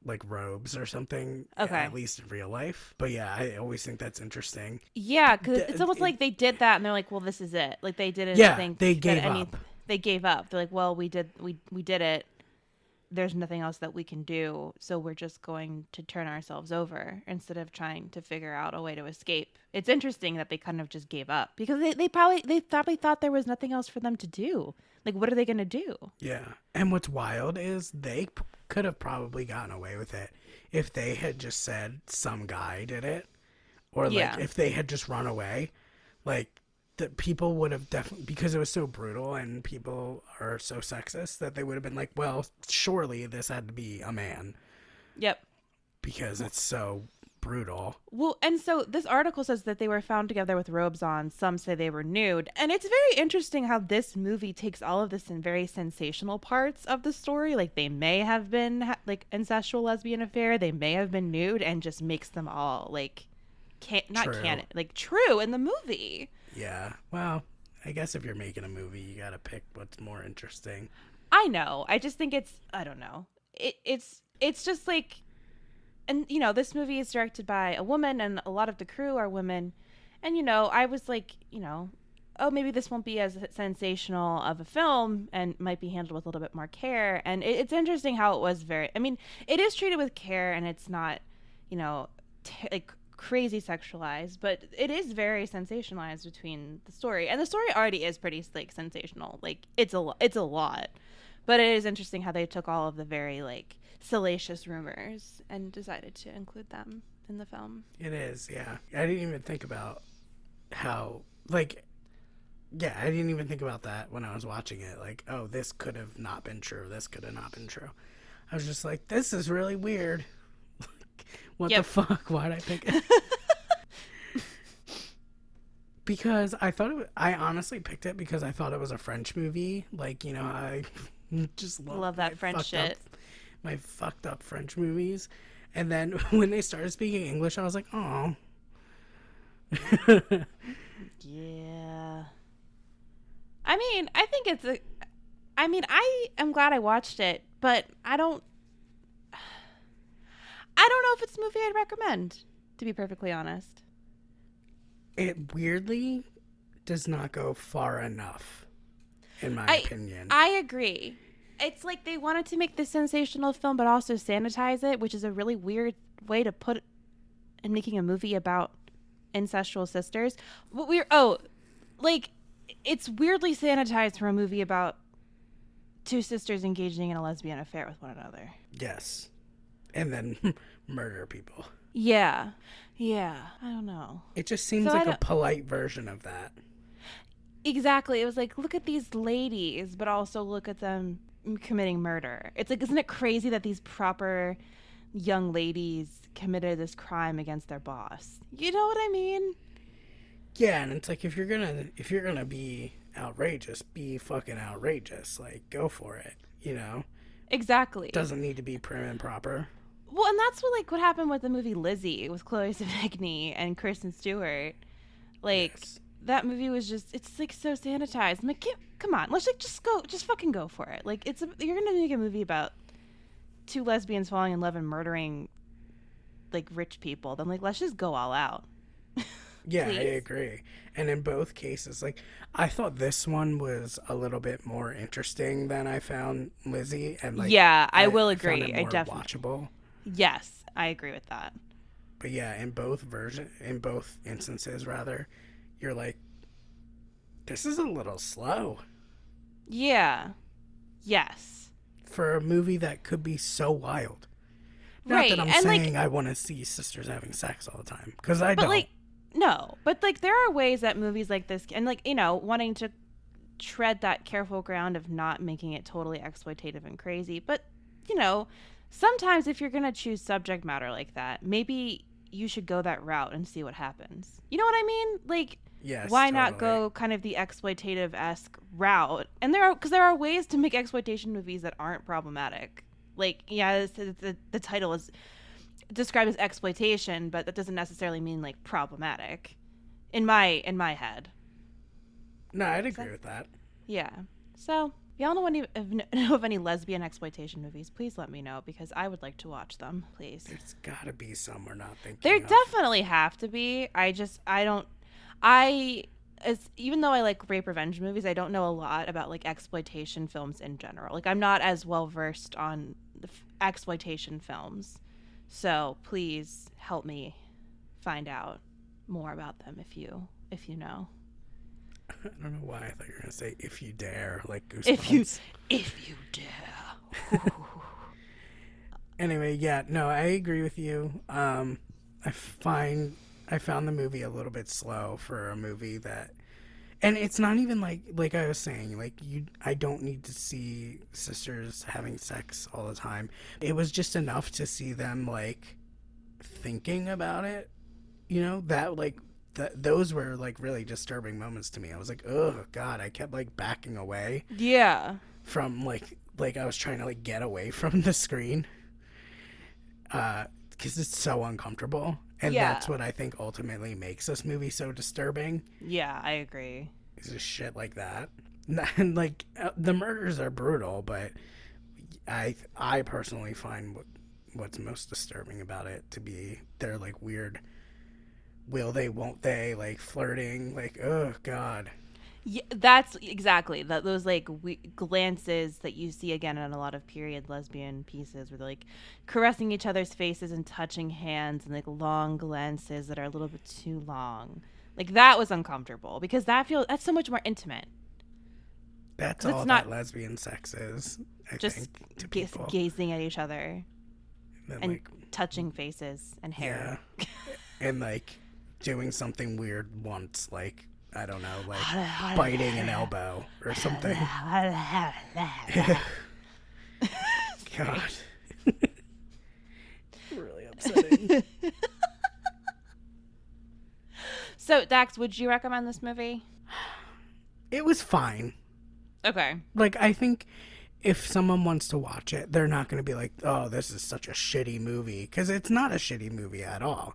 like robes or something. Okay. at least in real life. But yeah, I always think that's interesting. Yeah, because it's almost it- like they did that and they're like, "Well, this is it." Like they didn't Yeah, think they gave any- up. They gave up. They're like, "Well, we did we we did it. There's nothing else that we can do, so we're just going to turn ourselves over instead of trying to figure out a way to escape." It's interesting that they kind of just gave up because they, they probably they probably thought there was nothing else for them to do. Like, what are they going to do? Yeah, and what's wild is they p- could have probably gotten away with it if they had just said some guy did it, or like Yeah. if they had just run away, like the people would have definitely because it was so brutal and people are so sexist that they would have been like, well, surely this had to be a man Yep. because it's so brutal. Well, and so this article says that they were found together with robes on. Some say they were nude. And it's very interesting how this movie takes all of this in very sensational parts of the story. Like they may have been ha- like incestual lesbian affair, they may have been nude and just makes them all like can not canon, like true in the movie. Yeah, well, I guess if you're making a movie, you got to pick what's more interesting. I know. I just think it's I don't know. It it's it's just like and you know, this movie is directed by a woman and a lot of the crew are women. And you know, I was like, you know, oh, maybe this won't be as sensational of a film and might be handled with a little bit more care. And it, it's interesting how it was very I mean, it is treated with care and it's not, you know, t- like crazy sexualized, but it is very sensationalized between the story. And the story already is pretty like sensational. Like it's a it's a lot. But it is interesting how they took all of the very like salacious rumors and decided to include them in the film. It is, yeah. I didn't even think about how, like, yeah, I didn't even think about that when I was watching it. Like, oh, this could have not been true. This could have not been true. I was just like, this is really weird. What the fuck? Why'd I pick it? because I thought it. Was, I honestly picked it because I thought it was a French movie. Like, you know, I just love, Love that French fucked up- shit. my fucked up French movies. And then when they started speaking English, I was like, oh. Yeah. I mean, I think it's a I mean, I am glad I watched it, but I don't I don't know if it's a movie I'd recommend, to be perfectly honest. it weirdly does not go far enough, in my I- opinion. I agree. It's like they wanted to make this sensational film, but also sanitize it, which is a really weird way to put in making a movie about incestual sisters. What we're oh, like it's weirdly sanitized for a movie about two sisters engaging in a lesbian affair with one another. yes. And then murder people. Yeah, yeah. I don't know. It just seems So like a polite version of that. Exactly. It was like, look at these ladies, but also look at them committing murder. It's like, isn't it crazy that these proper young ladies committed this crime against their boss? You know what I mean? Yeah, and it's like if you're gonna if you're gonna be outrageous, be fucking outrageous. Like go for it. You know, Exactly. doesn't need to be prim and proper. Well, and that's what like what happened with the movie Lizzie with Chloe Sevigny and Kristen Stewart. Like Yes. that movie was just it's like so sanitized. I'm like, "Get- come on, let's like just go, just fucking go for it. Like it's a, you're gonna make a movie about two lesbians falling in love and murdering like rich people, then like let's just go all out. Yeah, I agree. And in both cases, like I thought this one was a little bit more interesting than I found Lizzie, and like yeah, I, will found agree. I definitely watchable. Yes, I agree with that. But yeah, in both version, in both instances, rather, you're like, this is a little slow Yeah, yes, for a movie that could be so wild. Not right. that I'm and like saying I want to see sisters having sex all the time, because I but don't. like no but like there are ways that movies like this and like you know wanting to tread that careful ground of not making it totally exploitative and crazy but you know sometimes if you're going to choose subject matter like that maybe you should go that route and see what happens. You know what i mean? Like yes, why not go kind of the exploitative-esque route? And there are because there are ways to make exploitation movies that aren't problematic. Like yeah the, the title is described as exploitation but that doesn't necessarily mean like problematic. In my in my head. No, I'd agree with that. yeah. So y'all know any know of any lesbian exploitation movies please let me know because i would like to watch them please There's got to be some we're not thinking. There of. definitely have to be. I just I don't I as even though I like rape revenge movies, I don't know a lot about like exploitation films in general. Like I'm not as well versed on the f- exploitation films. So please help me find out more about them if you if you know. I don't know why I thought you were gonna say "if you dare," like Goosebumps. If you if you dare. Anyway, yeah, no, I agree with you. Um, I find I found the movie a little bit slow for a movie that, and it's not even like like I was saying, like you, I don't need to see sisters having sex all the time. It was just enough to see them like thinking about it. You know that like. Th- those were like really disturbing moments to me. I was like, "Oh God!" I kept like backing away yeah. from like like I was trying to like get away from the screen uh because it's so uncomfortable and Yeah. that's what I think ultimately makes this movie so disturbing Yeah, I agree. is just shit like that and like uh, the murders are brutal but I I personally find what what's most disturbing about it to be their like weird will they won't they like flirting like oh god Yeah, that's exactly that. Those like we- glances that you see again in a lot of period lesbian pieces, where they're like caressing each other's faces and touching hands, and like long glances that are a little bit too long. Like that was uncomfortable because that feels that's so much more intimate. that's all not- that lesbian sex is I Just think people gazing at each other and, and like touching faces and hair. Yeah. and like doing something weird once, like I don't know, like biting an elbow or something. God. really upsetting. so Dax, would you recommend this movie? it was fine. Okay. Like I think if someone wants to watch it, they're not going to be like, "Oh, this is such a shitty movie," because it's not a shitty movie at all.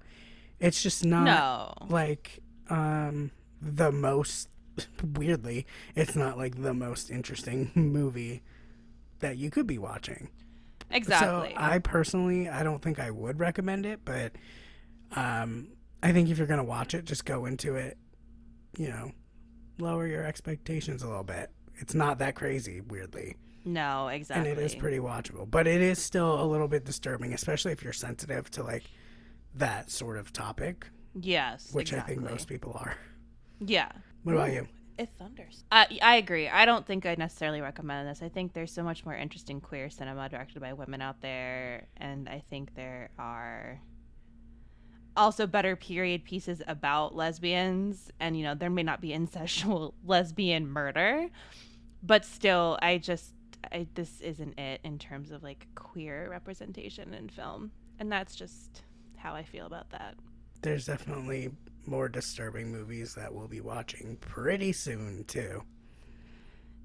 It's just not No. like um the most weirdly it's not like the most interesting movie that you could be watching Exactly. so i personally i don't think i would recommend it but um i think if you're gonna watch it just go into it you know lower your expectations a little bit it's not that crazy weirdly no, exactly. and it is pretty watchable but it is still a little bit disturbing especially if you're sensitive to like that sort of topic Yes. which exactly. i think most people are Yeah. what about you It thunders. Uh, I agree. I don't think I necessarily recommend this. I think there's so much more interesting queer cinema directed by women out there, and I think there are also better period pieces about lesbians. And you know, there may not be incestual lesbian murder, but still, I just I, this isn't it in terms of like queer representation in film, and that's just how I feel about that. there's definitely more disturbing movies that we'll be watching pretty soon too.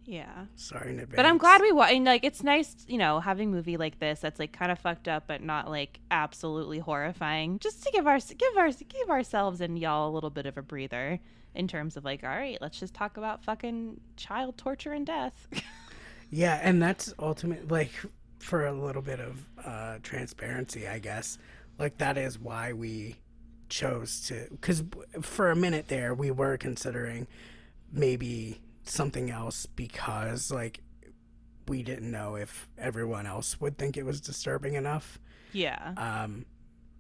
Yeah. Sorry in advance. But I'm glad we wa- and like it's nice, you know, having a movie like this that's like kind of fucked up but not like absolutely horrifying. Just to give our give our give ourselves and y'all a little bit of a breather in terms of like, all right, let's just talk about fucking child torture and death. Yeah, and that's ultimate like for a little bit of uh transparency, I guess. Like that is why we chose to because for a minute there we were considering maybe something else because like we didn't know if everyone else would think it was disturbing enough Yeah. um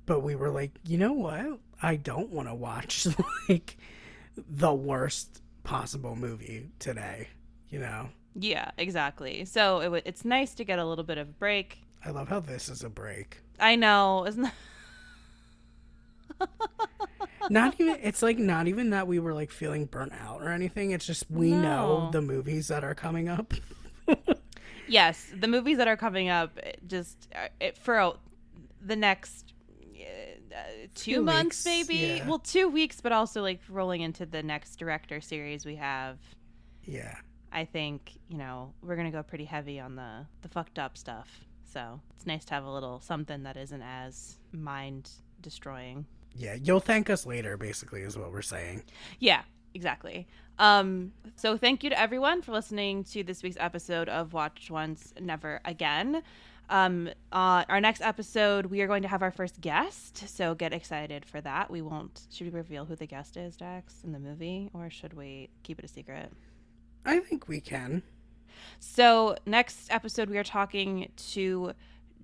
but we were like you know what i don't want to watch like the worst possible movie today you know Yeah, exactly. So it w- it's nice to get a little bit of a break. i love how this is a break I know, isn't that- not even it's like not even that we were like feeling burnt out or anything it's just we know the movies that are coming up yes, the movies that are coming up just uh, it, for the next uh, two Few months, weeks, maybe. yeah. Well, two weeks, but also like rolling into the next director series we have. yeah I think you know we're gonna go pretty heavy on the the fucked up stuff. So it's nice to have a little something that isn't as mind destroying. Yeah you'll thank us later basically is what we're saying Yeah, exactly. Um, so thank you to everyone for listening to this week's episode of Watch Once, Never Again. Um, uh, our next episode, we are going to have our first guest, so get excited for that. We won't. Should we reveal who the guest is, Dax, in the movie, or should we keep it a secret? i think we can So next episode, we are talking to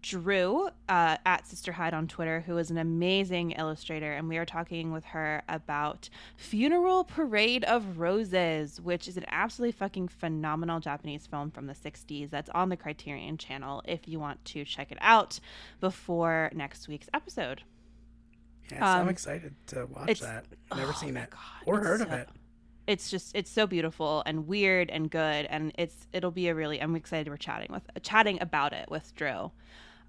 Drew uh, at Sister Hyde on Twitter, who is an amazing illustrator, and we are talking with her about Funeral Parade of Roses, which is an absolutely fucking phenomenal Japanese film from the '60s that's on the Criterion Channel. If you want to check it out before next week's episode. yes i'm Um, excited to watch that never oh seen it God, or heard of it it's just it's so beautiful and weird and good and it's it'll be a really i'm excited we're chatting with chatting about it with drew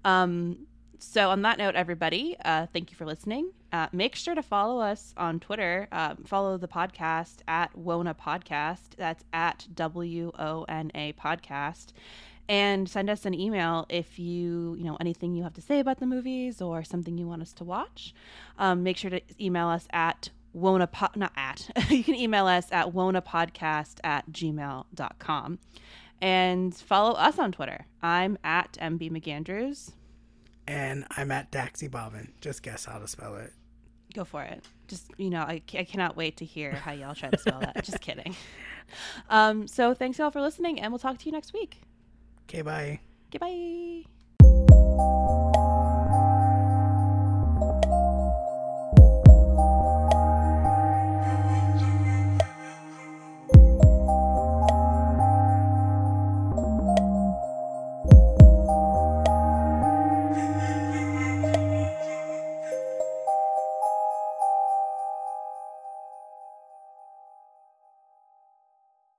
um so on that note everybody uh thank you for listening. Uh make sure to follow us on twitter. Um, follow the podcast at wona podcast. That's at w-o-n-a podcast. And send us an email if you you know anything you have to say about the movies or something you want us to watch. Um, make sure to email us at wona po- not at. You can email us at wonapodcast at gmail.com and follow us on twitter. I'm at mb mcandrews. And i'm at daxy bobbin. Just guess how to spell it. Go for it. Just you know I, I cannot wait to hear how y'all try to spell that. Just kidding. Um so thanks y'all for listening and we'll talk to you next week. Okay bye. Goodbye